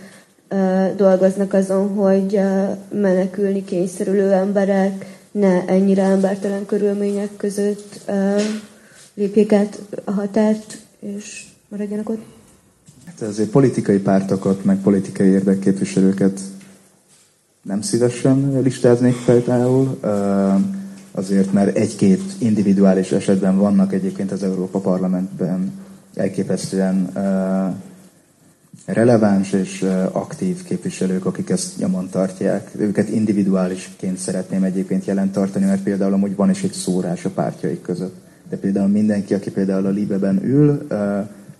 uh, dolgoznak azon, hogy uh, menekülni kényszerülő emberek ne ennyire embertelen körülmények között uh, lépjék át a határt, és maradjanak ott. Hát azért politikai pártokat, meg politikai érdekképviselőket nem szívesen listáznék például, azért mert egy-két individuális esetben vannak egyébként az Európa Parlamentben elképesztően releváns és aktív képviselők, akik ezt nyomon tartják. Őket individuálisként szeretném egyébként jelent tartani, mert például amúgy van is egy szórás a pártjaik között. De például mindenki, aki például a Libeben ül,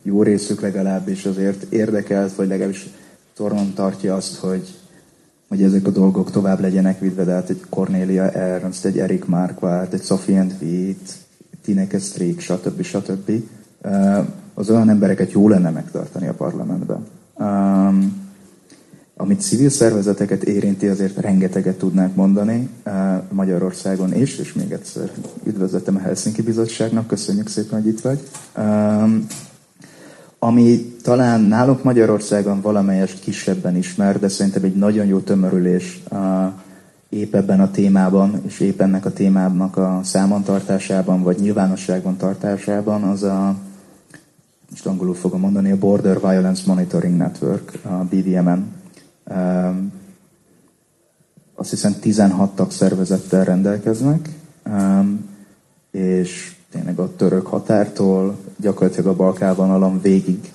jó részük legalábbis azért érdekelt, vagy legalábbis tornon tartja azt, hogy, hogy ezek a dolgok tovább legyenek vidve, de hát egy Cornelia Ernst, egy Erik Marquardt, egy Sophie and Witt, Tineke Strik, stb. stb. Az olyan embereket jó lenne megtartani a parlamentben. Um, amit civil szervezeteket érinti, azért rengeteget tudnánk mondani Magyarországon is, és még egyszer üdvözletem a Helsinki Bizottságnak, köszönjük szépen, hogy itt vagy. Um, ami talán nálunk Magyarországon valamelyest kisebben ismer, de szerintem egy nagyon jó tömörülés uh, épp ebben a témában, és épp ennek a témának a számon tartásában, vagy nyilvánosságban tartásában, az a, most angolul fogom mondani, a Border Violence Monitoring Network, a BVMN. Um, azt hiszem 16 tagszervezettel rendelkeznek, um, és tényleg a török határtól gyakorlatilag a Balkánvonalon végig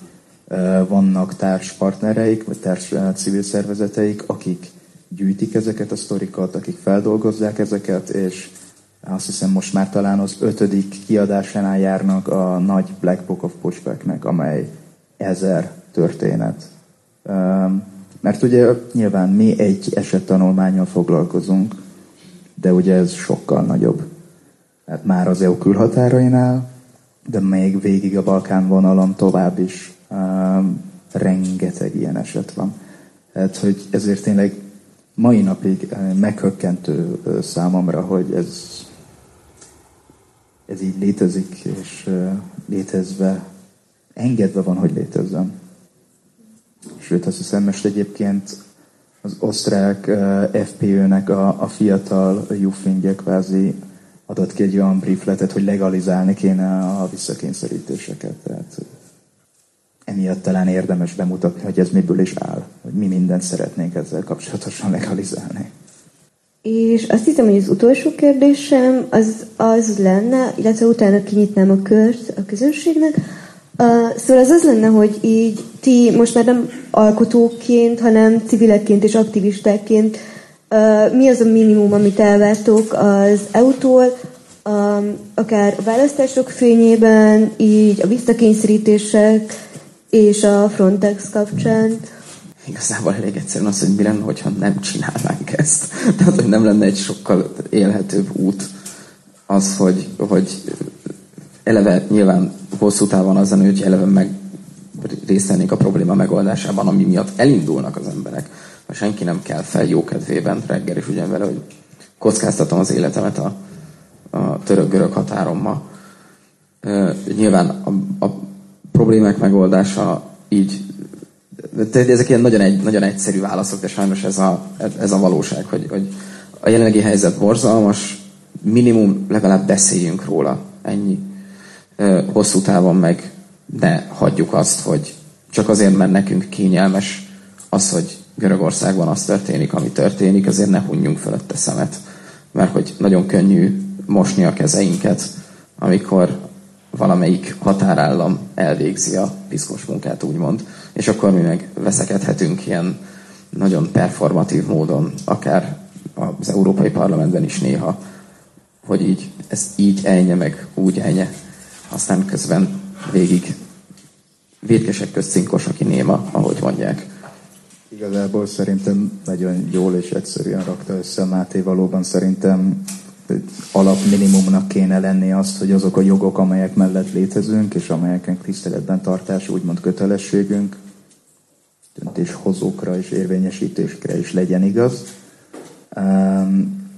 vannak társpartnereik, vagy társ civil szervezeteik, akik gyűjtik ezeket a sztorikat, akik feldolgozzák ezeket, és azt hiszem most már talán az ötödik kiadásánál járnak a nagy Black Book of Pushbacknek, amely ezer történet. Mert ugye nyilván mi egy esettanulmányjal foglalkozunk, de ugye ez sokkal nagyobb. Hát már az EU külhatárainál, de még végig a Balkán vonalon tovább is rengeteg ilyen eset van. Hát, hogy ezért tényleg mai napig uh, meghökkentő uh, számomra, hogy ez, ez így létezik, és uh, létezve, engedve van, hogy létezzen. Sőt, azt hiszem most egyébként az osztrák uh, FPÖ-nek a, a fiatal jufingje kvázi adott ki egy olyan briefletet, hogy legalizálni kéne a visszakényszerítéseket. Tehát emiatt talán érdemes bemutatni, hogy ez miből is áll, hogy mi mindent szeretnénk ezzel kapcsolatosan legalizálni. És azt hiszem, hogy az utolsó kérdésem az, az lenne, illetve utána kinyitnám a kört a közönségnek, Uh, szóval az az lenne, hogy így ti most már nem alkotóként, hanem civilekként és aktivistáként mi az a minimum, amit elvártok az EU-tól, akár a választások fényében, így a visszakényszerítések és a Frontex kapcsán? Igazából elég egyszerűen az, hogy mi lenne, hogyha nem csinálnánk ezt. Tehát, hogy nem lenne egy sokkal élhetőbb út az, hogy, hogy eleve nyilván hosszú távon az lenne, hogy eleve meg részt a probléma megoldásában, ami miatt elindulnak az emberek. Mert senki nem kell fel jó kedvében reggel is ugyan vele, hogy kockáztatom az életemet a, a török-görög határommal. Nyilván a, a problémák megoldása így de ezek ilyen nagyon, egy, nagyon egyszerű válaszok, de sajnos ez a, ez a valóság, hogy, hogy a jelenlegi helyzet borzalmas, minimum legalább beszéljünk róla, ennyi. Hosszú távon meg ne hagyjuk azt, hogy csak azért, mert nekünk kényelmes az, hogy Görögországban az történik, ami történik, azért ne hunjunk fölötte szemet. Mert hogy nagyon könnyű mosni a kezeinket, amikor valamelyik határállam elvégzi a piszkos munkát, úgymond, és akkor mi meg veszekedhetünk ilyen nagyon performatív módon, akár az Európai Parlamentben is néha, hogy így, ez így elnye, meg úgy elnye, aztán közben végig védkesek közt cinkos, aki néma, ahogy mondják. Igazából szerintem nagyon jól és egyszerűen rakta össze Máté, valóban szerintem alapminimumnak kéne lenni azt, hogy azok a jogok, amelyek mellett létezünk, és amelyeken tiszteletben tartás úgymond kötelességünk, döntéshozókra és érvényesítésre is legyen igaz. Um,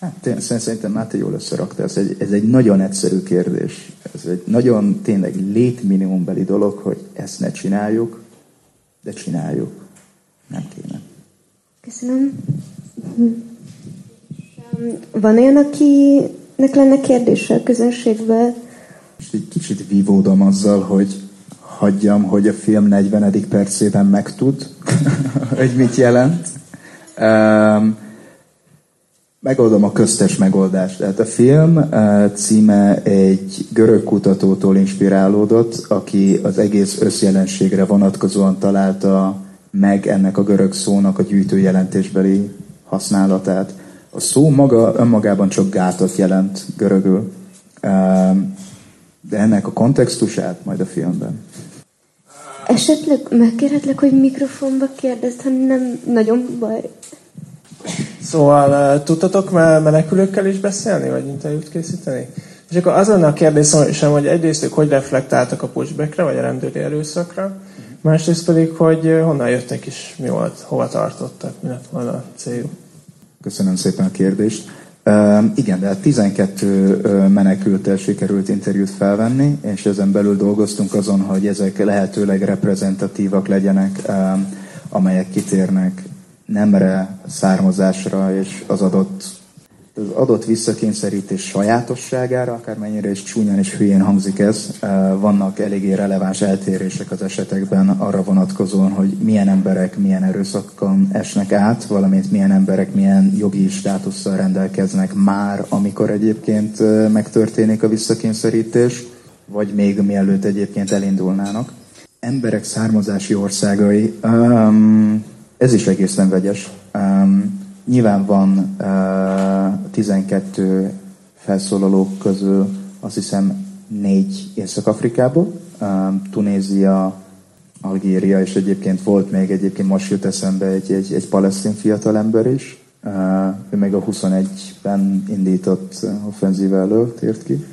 hát szerintem Máté jól összerakta, ez egy, ez egy nagyon egyszerű kérdés. Ez egy nagyon tényleg létminimumbeli dolog, hogy ezt ne csináljuk, de csináljuk. Nem kéne. Köszönöm. Van olyan, akinek lenne kérdése a közönségbe? Most egy kicsit vívódom azzal, hogy hagyjam, hogy a film 40. percében megtud, hogy mit jelent. Um, megoldom a köztes megoldást. Tehát a film uh, címe egy görög kutatótól inspirálódott, aki az egész összjelenségre vonatkozóan találta meg ennek a görög szónak a gyűjtőjelentésbeli használatát. A szó maga önmagában csak gátat jelent görögül, de ennek a kontextusát majd a filmben. Esetleg megkérhetlek, hogy mikrofonba kérdezd, ha nem nagyon baj. Szóval tudtatok már menekülőkkel is beszélni, vagy interjút készíteni? És akkor az lenne a kérdésem, hogy egyrészt ők hogy reflektáltak a pushbackre, vagy a rendőri erőszakra, másrészt pedig, hogy honnan jöttek is, mi volt, hova tartottak, mi lett volna a céljuk. Köszönöm szépen a kérdést. Igen, de 12 uh, menekültel sikerült interjút felvenni, és ezen belül dolgoztunk azon, hogy ezek lehetőleg reprezentatívak legyenek, amelyek kitérnek nemre, származásra és az adott az adott visszakényszerítés sajátosságára, akármennyire is csúnyan és hülyén hangzik ez, vannak eléggé releváns eltérések az esetekben arra vonatkozóan, hogy milyen emberek milyen erőszakon esnek át, valamint milyen emberek milyen jogi státusszal rendelkeznek már, amikor egyébként megtörténik a visszakényszerítés, vagy még mielőtt egyébként elindulnának. Emberek származási országai, um, ez is egészen vegyes. Um, Nyilván van uh, 12 felszólalók közül azt hiszem négy Észak-Afrikából, Tunézia, Algéria, és egyébként volt még, egyébként most jut eszembe egy, egy, egy palesztin fiatalember is. Ő meg a 21-ben indított offenzív elől tért ki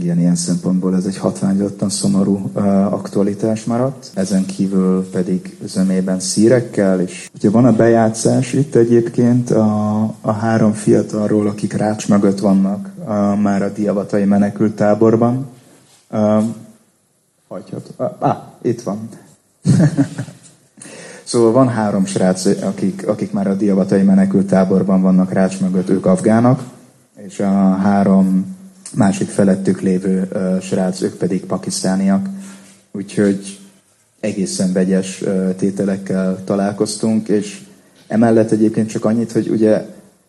igen, ilyen szempontból ez egy hatványozottan szomorú uh, aktualitás maradt. Ezen kívül pedig zömében szírekkel, és ugye van a bejátszás itt egyébként a, a három fiatalról, akik rács mögött vannak uh, már a diavatai menekült táborban. Uh, hagyhat. Ah, itt van. Szóval van három srác, akik, akik már a diavatai menekült táborban vannak rács mögött, ők afgának, és a három másik felettük lévő srác, ők pedig pakisztániak. Úgyhogy egészen vegyes tételekkel találkoztunk, és emellett egyébként csak annyit, hogy ugye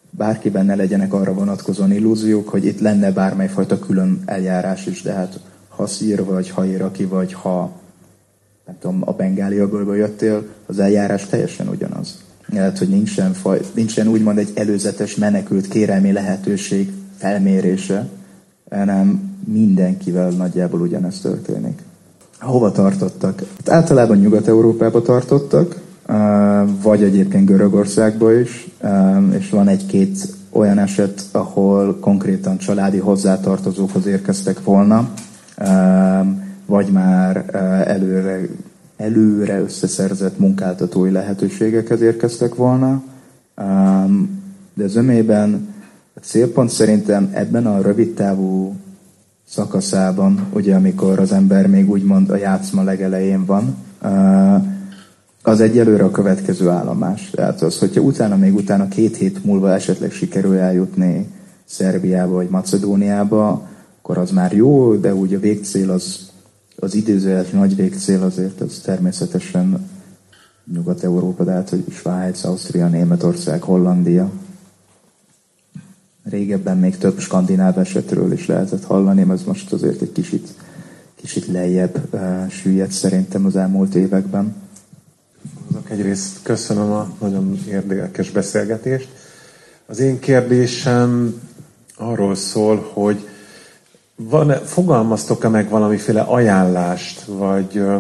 bárkiben ne legyenek arra vonatkozóan illúziók, hogy itt lenne bármelyfajta külön eljárás is, de hát ha szír vagy, ha iraki vagy, ha nem tudom, a bengáli öbölből jöttél, az eljárás teljesen ugyanaz. Lehet, hogy nincsen, faj, nincsen úgymond egy előzetes menekült kérelmi lehetőség felmérése, hanem mindenkivel nagyjából ugyanezt történik. Hova tartottak? Hát általában Nyugat-Európába tartottak, vagy egyébként Görögországba is, és van egy-két olyan eset, ahol konkrétan családi hozzátartozókhoz érkeztek volna, vagy már előre, előre összeszerzett munkáltatói lehetőségekhez érkeztek volna. De zömében a célpont szerintem ebben a rövid távú szakaszában, ugye amikor az ember még úgymond a játszma legelején van, az egyelőre a következő állomás. Tehát az, hogyha utána, még utána két hét múlva esetleg sikerül eljutni Szerbiába vagy Macedóniába, akkor az már jó, de úgy a végcél az, az időzőjeles nagy végcél azért az természetesen Nyugat-Európa, tehát hogy Svájc, Ausztria, Németország, Hollandia. Régebben még több skandináv esetről is lehetett hallani, ez most azért egy kicsit, kicsit lejjebb uh, süllyedt szerintem az elmúlt években. Azok egyrészt köszönöm a nagyon érdekes beszélgetést. Az én kérdésem arról szól, hogy van, fogalmaztok-e meg valamiféle ajánlást, vagy ö,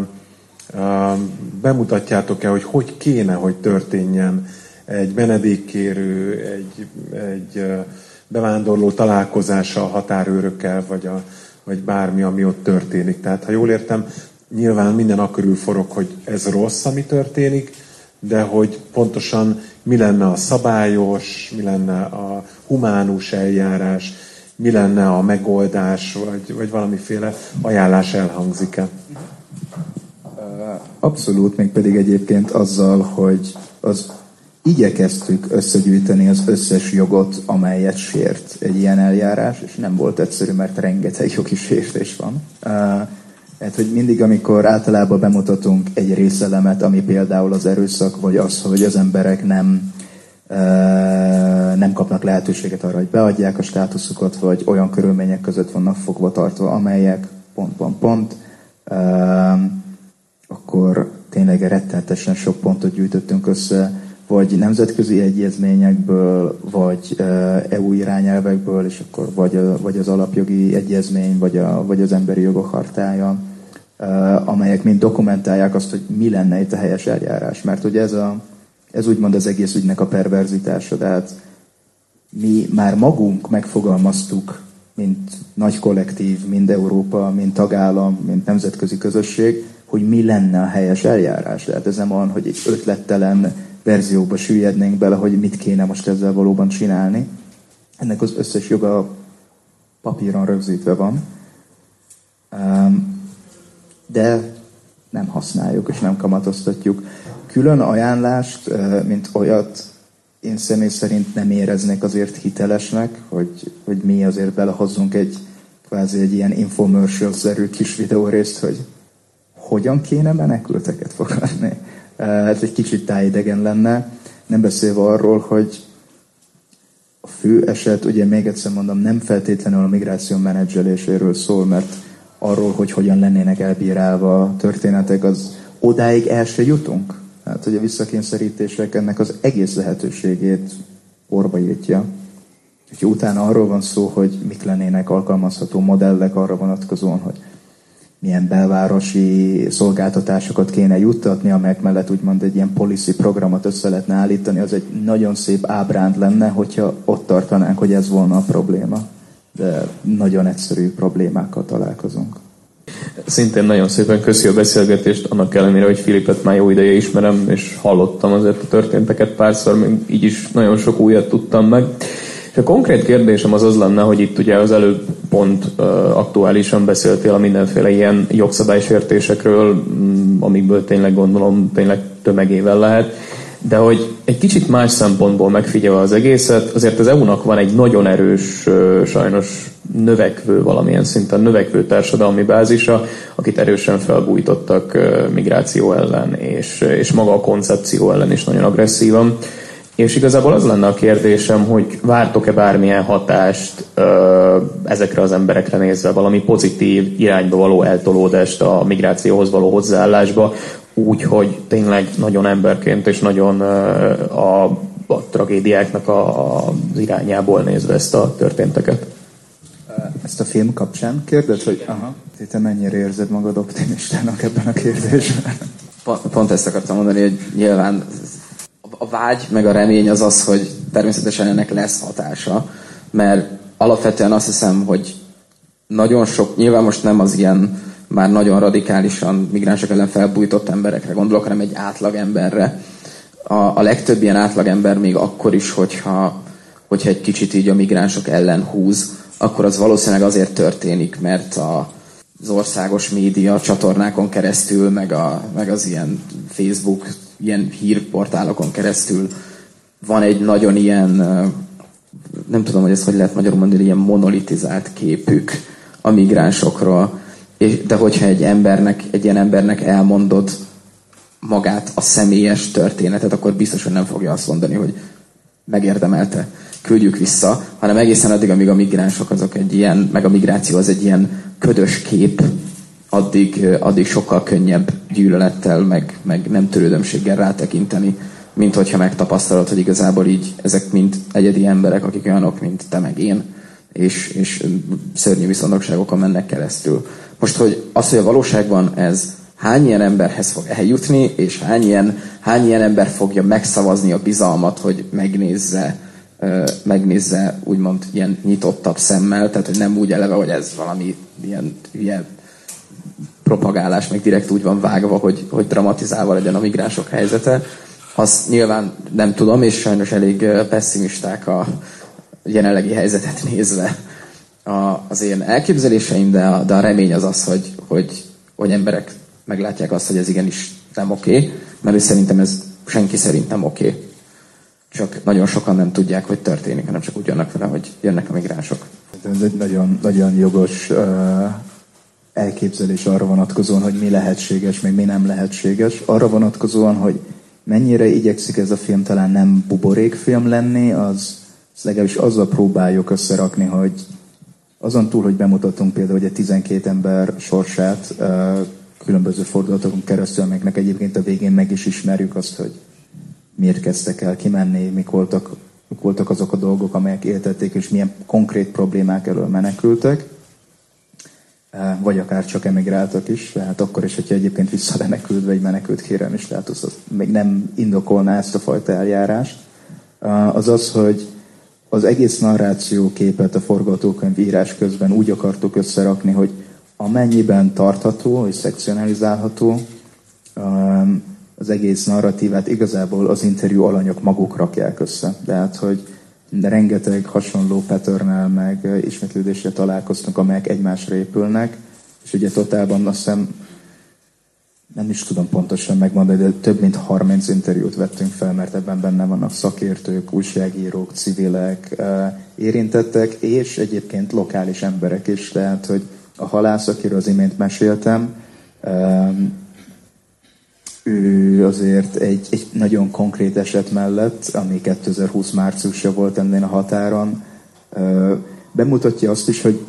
bemutatjátok-e, hogy hogy kéne, hogy történjen egy menedékkérő, egy, egy bevándorló találkozása a határőrökkel, vagy, a, vagy bármi, ami ott történik. Tehát, ha jól értem, nyilván minden akörül forog, hogy ez rossz, ami történik, de hogy pontosan mi lenne a szabályos, mi lenne a humánus eljárás, mi lenne a megoldás, vagy, vagy valamiféle ajánlás elhangzik-e? Abszolút, még pedig egyébként azzal, hogy az igyekeztük összegyűjteni az összes jogot, amelyet sért egy ilyen eljárás, és nem volt egyszerű, mert rengeteg jogi sértés van. Hát, hogy mindig, amikor általában bemutatunk egy részelemet, ami például az erőszak, vagy az, hogy az emberek nem, nem kapnak lehetőséget arra, hogy beadják a státuszukat, vagy olyan körülmények között vannak fogva tartva, amelyek pont, pont, pont, akkor tényleg rettenetesen sok pontot gyűjtöttünk össze, vagy nemzetközi egyezményekből, vagy EU irányelvekből, és akkor vagy, vagy az alapjogi egyezmény, vagy, a, vagy az emberi jogok hartája, amelyek mind dokumentálják azt, hogy mi lenne itt a helyes eljárás. Mert ugye ez, a, ez úgymond az egész ügynek a perverzitása, tehát mi már magunk megfogalmaztuk, mint nagy kollektív, mind Európa, mind tagállam, mint nemzetközi közösség, hogy mi lenne a helyes eljárás. Tehát ez nem olyan, hogy egy ötlettelen verzióba süllyednénk bele, hogy mit kéne most ezzel valóban csinálni. Ennek az összes joga papíron rögzítve van. De nem használjuk és nem kamatoztatjuk. Külön ajánlást, mint olyat én személy szerint nem éreznék azért hitelesnek, hogy, hogy mi azért belehozzunk egy kvázi egy ilyen infomercial-szerű kis videórészt, hogy hogyan kéne menekülteket fogadni ez egy kicsit tájidegen lenne, nem beszélve arról, hogy a fő eset, ugye még egyszer mondom, nem feltétlenül a migráció menedzseléséről szól, mert arról, hogy hogyan lennének elbírálva a történetek, az odáig el se jutunk. Hát, hogy a visszakényszerítések ennek az egész lehetőségét orba írtja. Úgyhogy utána arról van szó, hogy mik lennének alkalmazható modellek arra vonatkozóan, hogy milyen belvárosi szolgáltatásokat kéne juttatni, amelyek mellett úgymond egy ilyen policy programot össze lehetne állítani, az egy nagyon szép ábránd lenne, hogyha ott tartanánk, hogy ez volna a probléma. De nagyon egyszerű problémákkal találkozunk. Szintén nagyon szépen köszi a beszélgetést, annak ellenére, hogy Filipet már jó ideje ismerem, és hallottam azért a történteket párszor, még így is nagyon sok újat tudtam meg. És a konkrét kérdésem az az lenne, hogy itt ugye az előbb pont uh, aktuálisan beszéltél a mindenféle ilyen jogszabálysértésekről, mm, amikből tényleg gondolom tényleg tömegével lehet, de hogy egy kicsit más szempontból megfigyelve az egészet, azért az EU-nak van egy nagyon erős, sajnos növekvő, valamilyen szinten növekvő társadalmi bázisa, akit erősen felbújtottak migráció ellen, és, és maga a koncepció ellen is nagyon agresszívan. És igazából az lenne a kérdésem, hogy vártok-e bármilyen hatást ö, ezekre az emberekre nézve, valami pozitív irányba való eltolódást a migrációhoz való hozzáállásba, úgy, hogy tényleg nagyon emberként és nagyon ö, a, a tragédiáknak a, a, az irányából nézve ezt a történteket. Ezt a film kapcsán? Kérdez, hogy aha, te mennyire érzed magad optimistának ebben a kérdésben? Pont, pont ezt akartam mondani, hogy nyilván a vágy meg a remény az az, hogy természetesen ennek lesz hatása, mert alapvetően azt hiszem, hogy nagyon sok, nyilván most nem az ilyen már nagyon radikálisan migránsok ellen felbújtott emberekre gondolok, hanem egy átlag emberre. A, a legtöbb ilyen átlagember még akkor is, hogyha, hogyha egy kicsit így a migránsok ellen húz, akkor az valószínűleg azért történik, mert a, az országos média csatornákon keresztül, meg, a, meg az ilyen Facebook, ilyen hírportálokon keresztül van egy nagyon ilyen, nem tudom, hogy ezt hogy lehet magyarul mondani, ilyen monolitizált képük a migránsokról. És, de hogyha egy embernek, egy ilyen embernek elmondod magát a személyes történetet, akkor biztos, hogy nem fogja azt mondani, hogy megérdemelte, küldjük vissza, hanem egészen addig, amíg a migránsok azok egy ilyen, meg a migráció az egy ilyen ködös kép, addig, addig sokkal könnyebb gyűlölettel, meg, meg nem törődömséggel rátekinteni, mint hogyha megtapasztalod, hogy igazából így ezek mind egyedi emberek, akik olyanok, mint te meg én, és, és szörnyű viszontagságokon mennek keresztül. Most, hogy az, hogy a valóságban ez hány ilyen emberhez fog eljutni, és hány ilyen, hány ilyen ember fogja megszavazni a bizalmat, hogy megnézze, megnézze úgymond ilyen nyitottabb szemmel, tehát hogy nem úgy eleve, hogy ez valami ilyen, ilyen propagálás, meg direkt úgy van vágva, hogy, hogy dramatizálva legyen a migránsok helyzete. Azt nyilván nem tudom, és sajnos elég pessimisták a jelenlegi helyzetet nézve a, az én elképzeléseim, de a, de a remény az az, hogy, hogy, hogy emberek meglátják azt, hogy ez igenis nem oké, mert szerintem ez senki szerint nem oké. Csak nagyon sokan nem tudják, hogy történik, hanem csak úgy jönnek vele, hogy jönnek a migránsok. Ez egy nagyon, nagyon jogos elképzelés arra vonatkozóan, hogy mi lehetséges, meg mi nem lehetséges. Arra vonatkozóan, hogy mennyire igyekszik ez a film talán nem buborékfilm lenni, az, az legalábbis azzal próbáljuk összerakni, hogy azon túl, hogy bemutatunk például a 12 ember sorsát különböző fordulatokon keresztül, amelyeknek egyébként a végén meg is ismerjük azt, hogy miért kezdtek el kimenni, mik voltak, mik voltak azok a dolgok, amelyek éltették, és milyen konkrét problémák elől menekültek, vagy akár csak emigráltak is, tehát akkor is, hogyha egyébként vissza lenne küldve egy menekült kérelmi státusz, az még nem indokolná ezt a fajta eljárást, az az, hogy az egész narráció képet a forgatókönyv írás közben úgy akartuk összerakni, hogy amennyiben tartható és szekcionalizálható, az egész narratívát igazából az interjú alanyok maguk rakják össze. Tehát, hogy rengeteg hasonló patternel meg ismétlődésre találkoztunk, amelyek egymásra épülnek, és ugye totálban azt hiszem, nem is tudom pontosan megmondani, de több mint 30 interjút vettünk fel, mert ebben benne vannak szakértők, újságírók, civilek, érintettek, és egyébként lokális emberek is, tehát, hogy a halász, akiről az imént meséltem, ő azért egy, egy nagyon konkrét eset mellett, ami 2020 márciusja volt ennél a határon, bemutatja azt is, hogy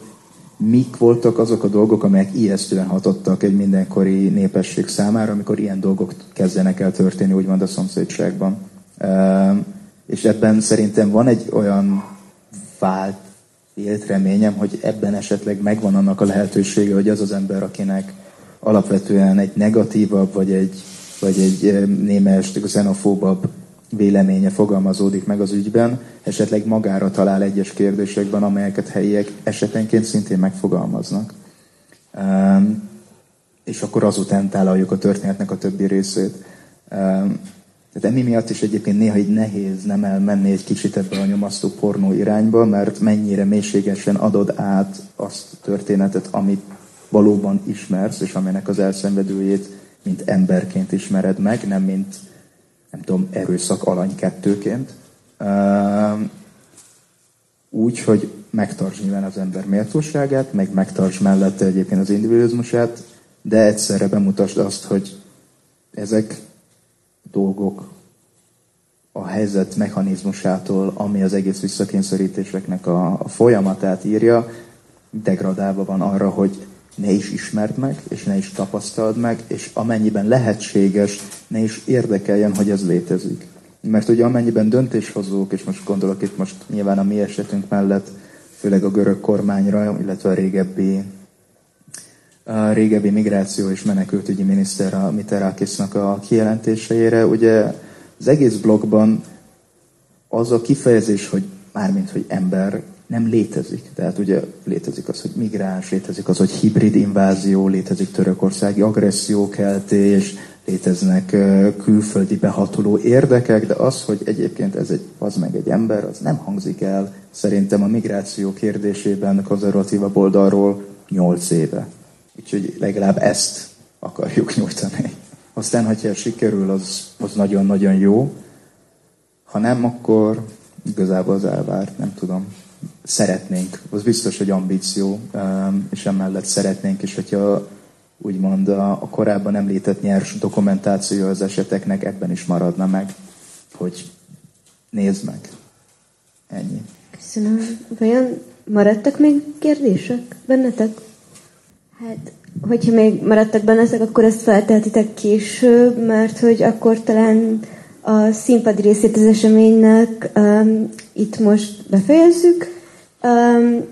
mik voltak azok a dolgok, amelyek ijesztően hatottak egy mindenkori népesség számára, amikor ilyen dolgok kezdenek el történni, úgymond a szomszédságban. És ebben szerintem van egy olyan vált élt reményem, hogy ebben esetleg megvan annak a lehetősége, hogy az az ember, akinek alapvetően egy negatívabb, vagy egy vagy egy némes xenofóbabb véleménye fogalmazódik meg az ügyben, esetleg magára talál egyes kérdésekben, amelyeket helyiek esetenként szintén megfogalmaznak. És akkor azután tálaljuk a történetnek a többi részét. Tehát emi miatt is egyébként néha így nehéz nem elmenni egy kicsit ebbe a nyomasztó pornó irányba, mert mennyire mélységesen adod át azt a történetet, amit valóban ismersz, és aminek az elszenvedőjét mint emberként ismered meg, nem mint, nem tudom, erőszak alany kettőként. Úgy, hogy megtarts nyilván az ember méltóságát, meg megtarts mellette egyébként az individualizmusát, de egyszerre bemutasd azt, hogy ezek dolgok a helyzet mechanizmusától, ami az egész visszakényszerítéseknek a, a folyamatát írja, degradálva van arra, hogy ne is ismerd meg, és ne is tapasztald meg, és amennyiben lehetséges, ne is érdekeljen, hogy ez létezik. Mert ugye amennyiben döntéshozók, és most gondolok itt most nyilván a mi esetünk mellett, főleg a görög kormányra, illetve a régebbi, a régebbi migráció és menekültügyi miniszter a Miterakisnak a kijelentéseire, ugye az egész blogban az a kifejezés, hogy mármint, hogy ember, nem létezik. Tehát ugye létezik az, hogy migráns, létezik az, hogy hibrid invázió, létezik törökországi agressziókeltés, léteznek külföldi behatoló érdekek, de az, hogy egyébként ez egy, az meg egy ember, az nem hangzik el szerintem a migráció kérdésében konzervatívabb oldalról 8 éve. Úgyhogy legalább ezt akarjuk nyújtani. Aztán, hogyha sikerül, az, az nagyon-nagyon jó. Ha nem, akkor igazából az elvárt, nem tudom. Szeretnénk, az biztos, hogy ambíció, és emellett szeretnénk is, hogyha úgymond a, a korábban említett nyers dokumentáció az eseteknek ebben is maradna meg, hogy nézd meg. Ennyi. Köszönöm. Vajon maradtak még kérdések bennetek? Hát, hogyha még maradtak bennetek, akkor ezt felteltitek később, mert hogy akkor talán a színpadi részét az eseménynek um, itt most befejezzük, um,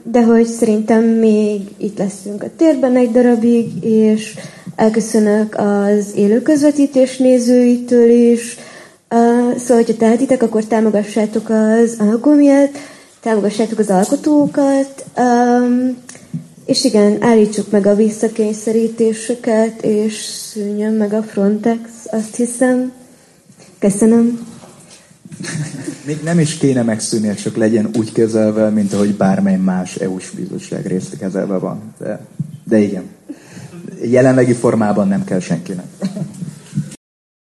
de hogy szerintem még itt leszünk a térben egy darabig, és elköszönök az élő közvetítés nézőitől is, szóval, hogyha tehetitek, akkor támogassátok az anagomiát, támogassátok az alkotókat, és igen, állítsuk meg a visszakényszerítéseket, és szűnjön meg a Frontex, azt hiszem. Köszönöm. Még nem is kéne megszűnni, csak legyen úgy kezelve, mint ahogy bármely más EU-s bizottság részt kezelve van. De, de igen. Jelenlegi formában nem kell senkinek.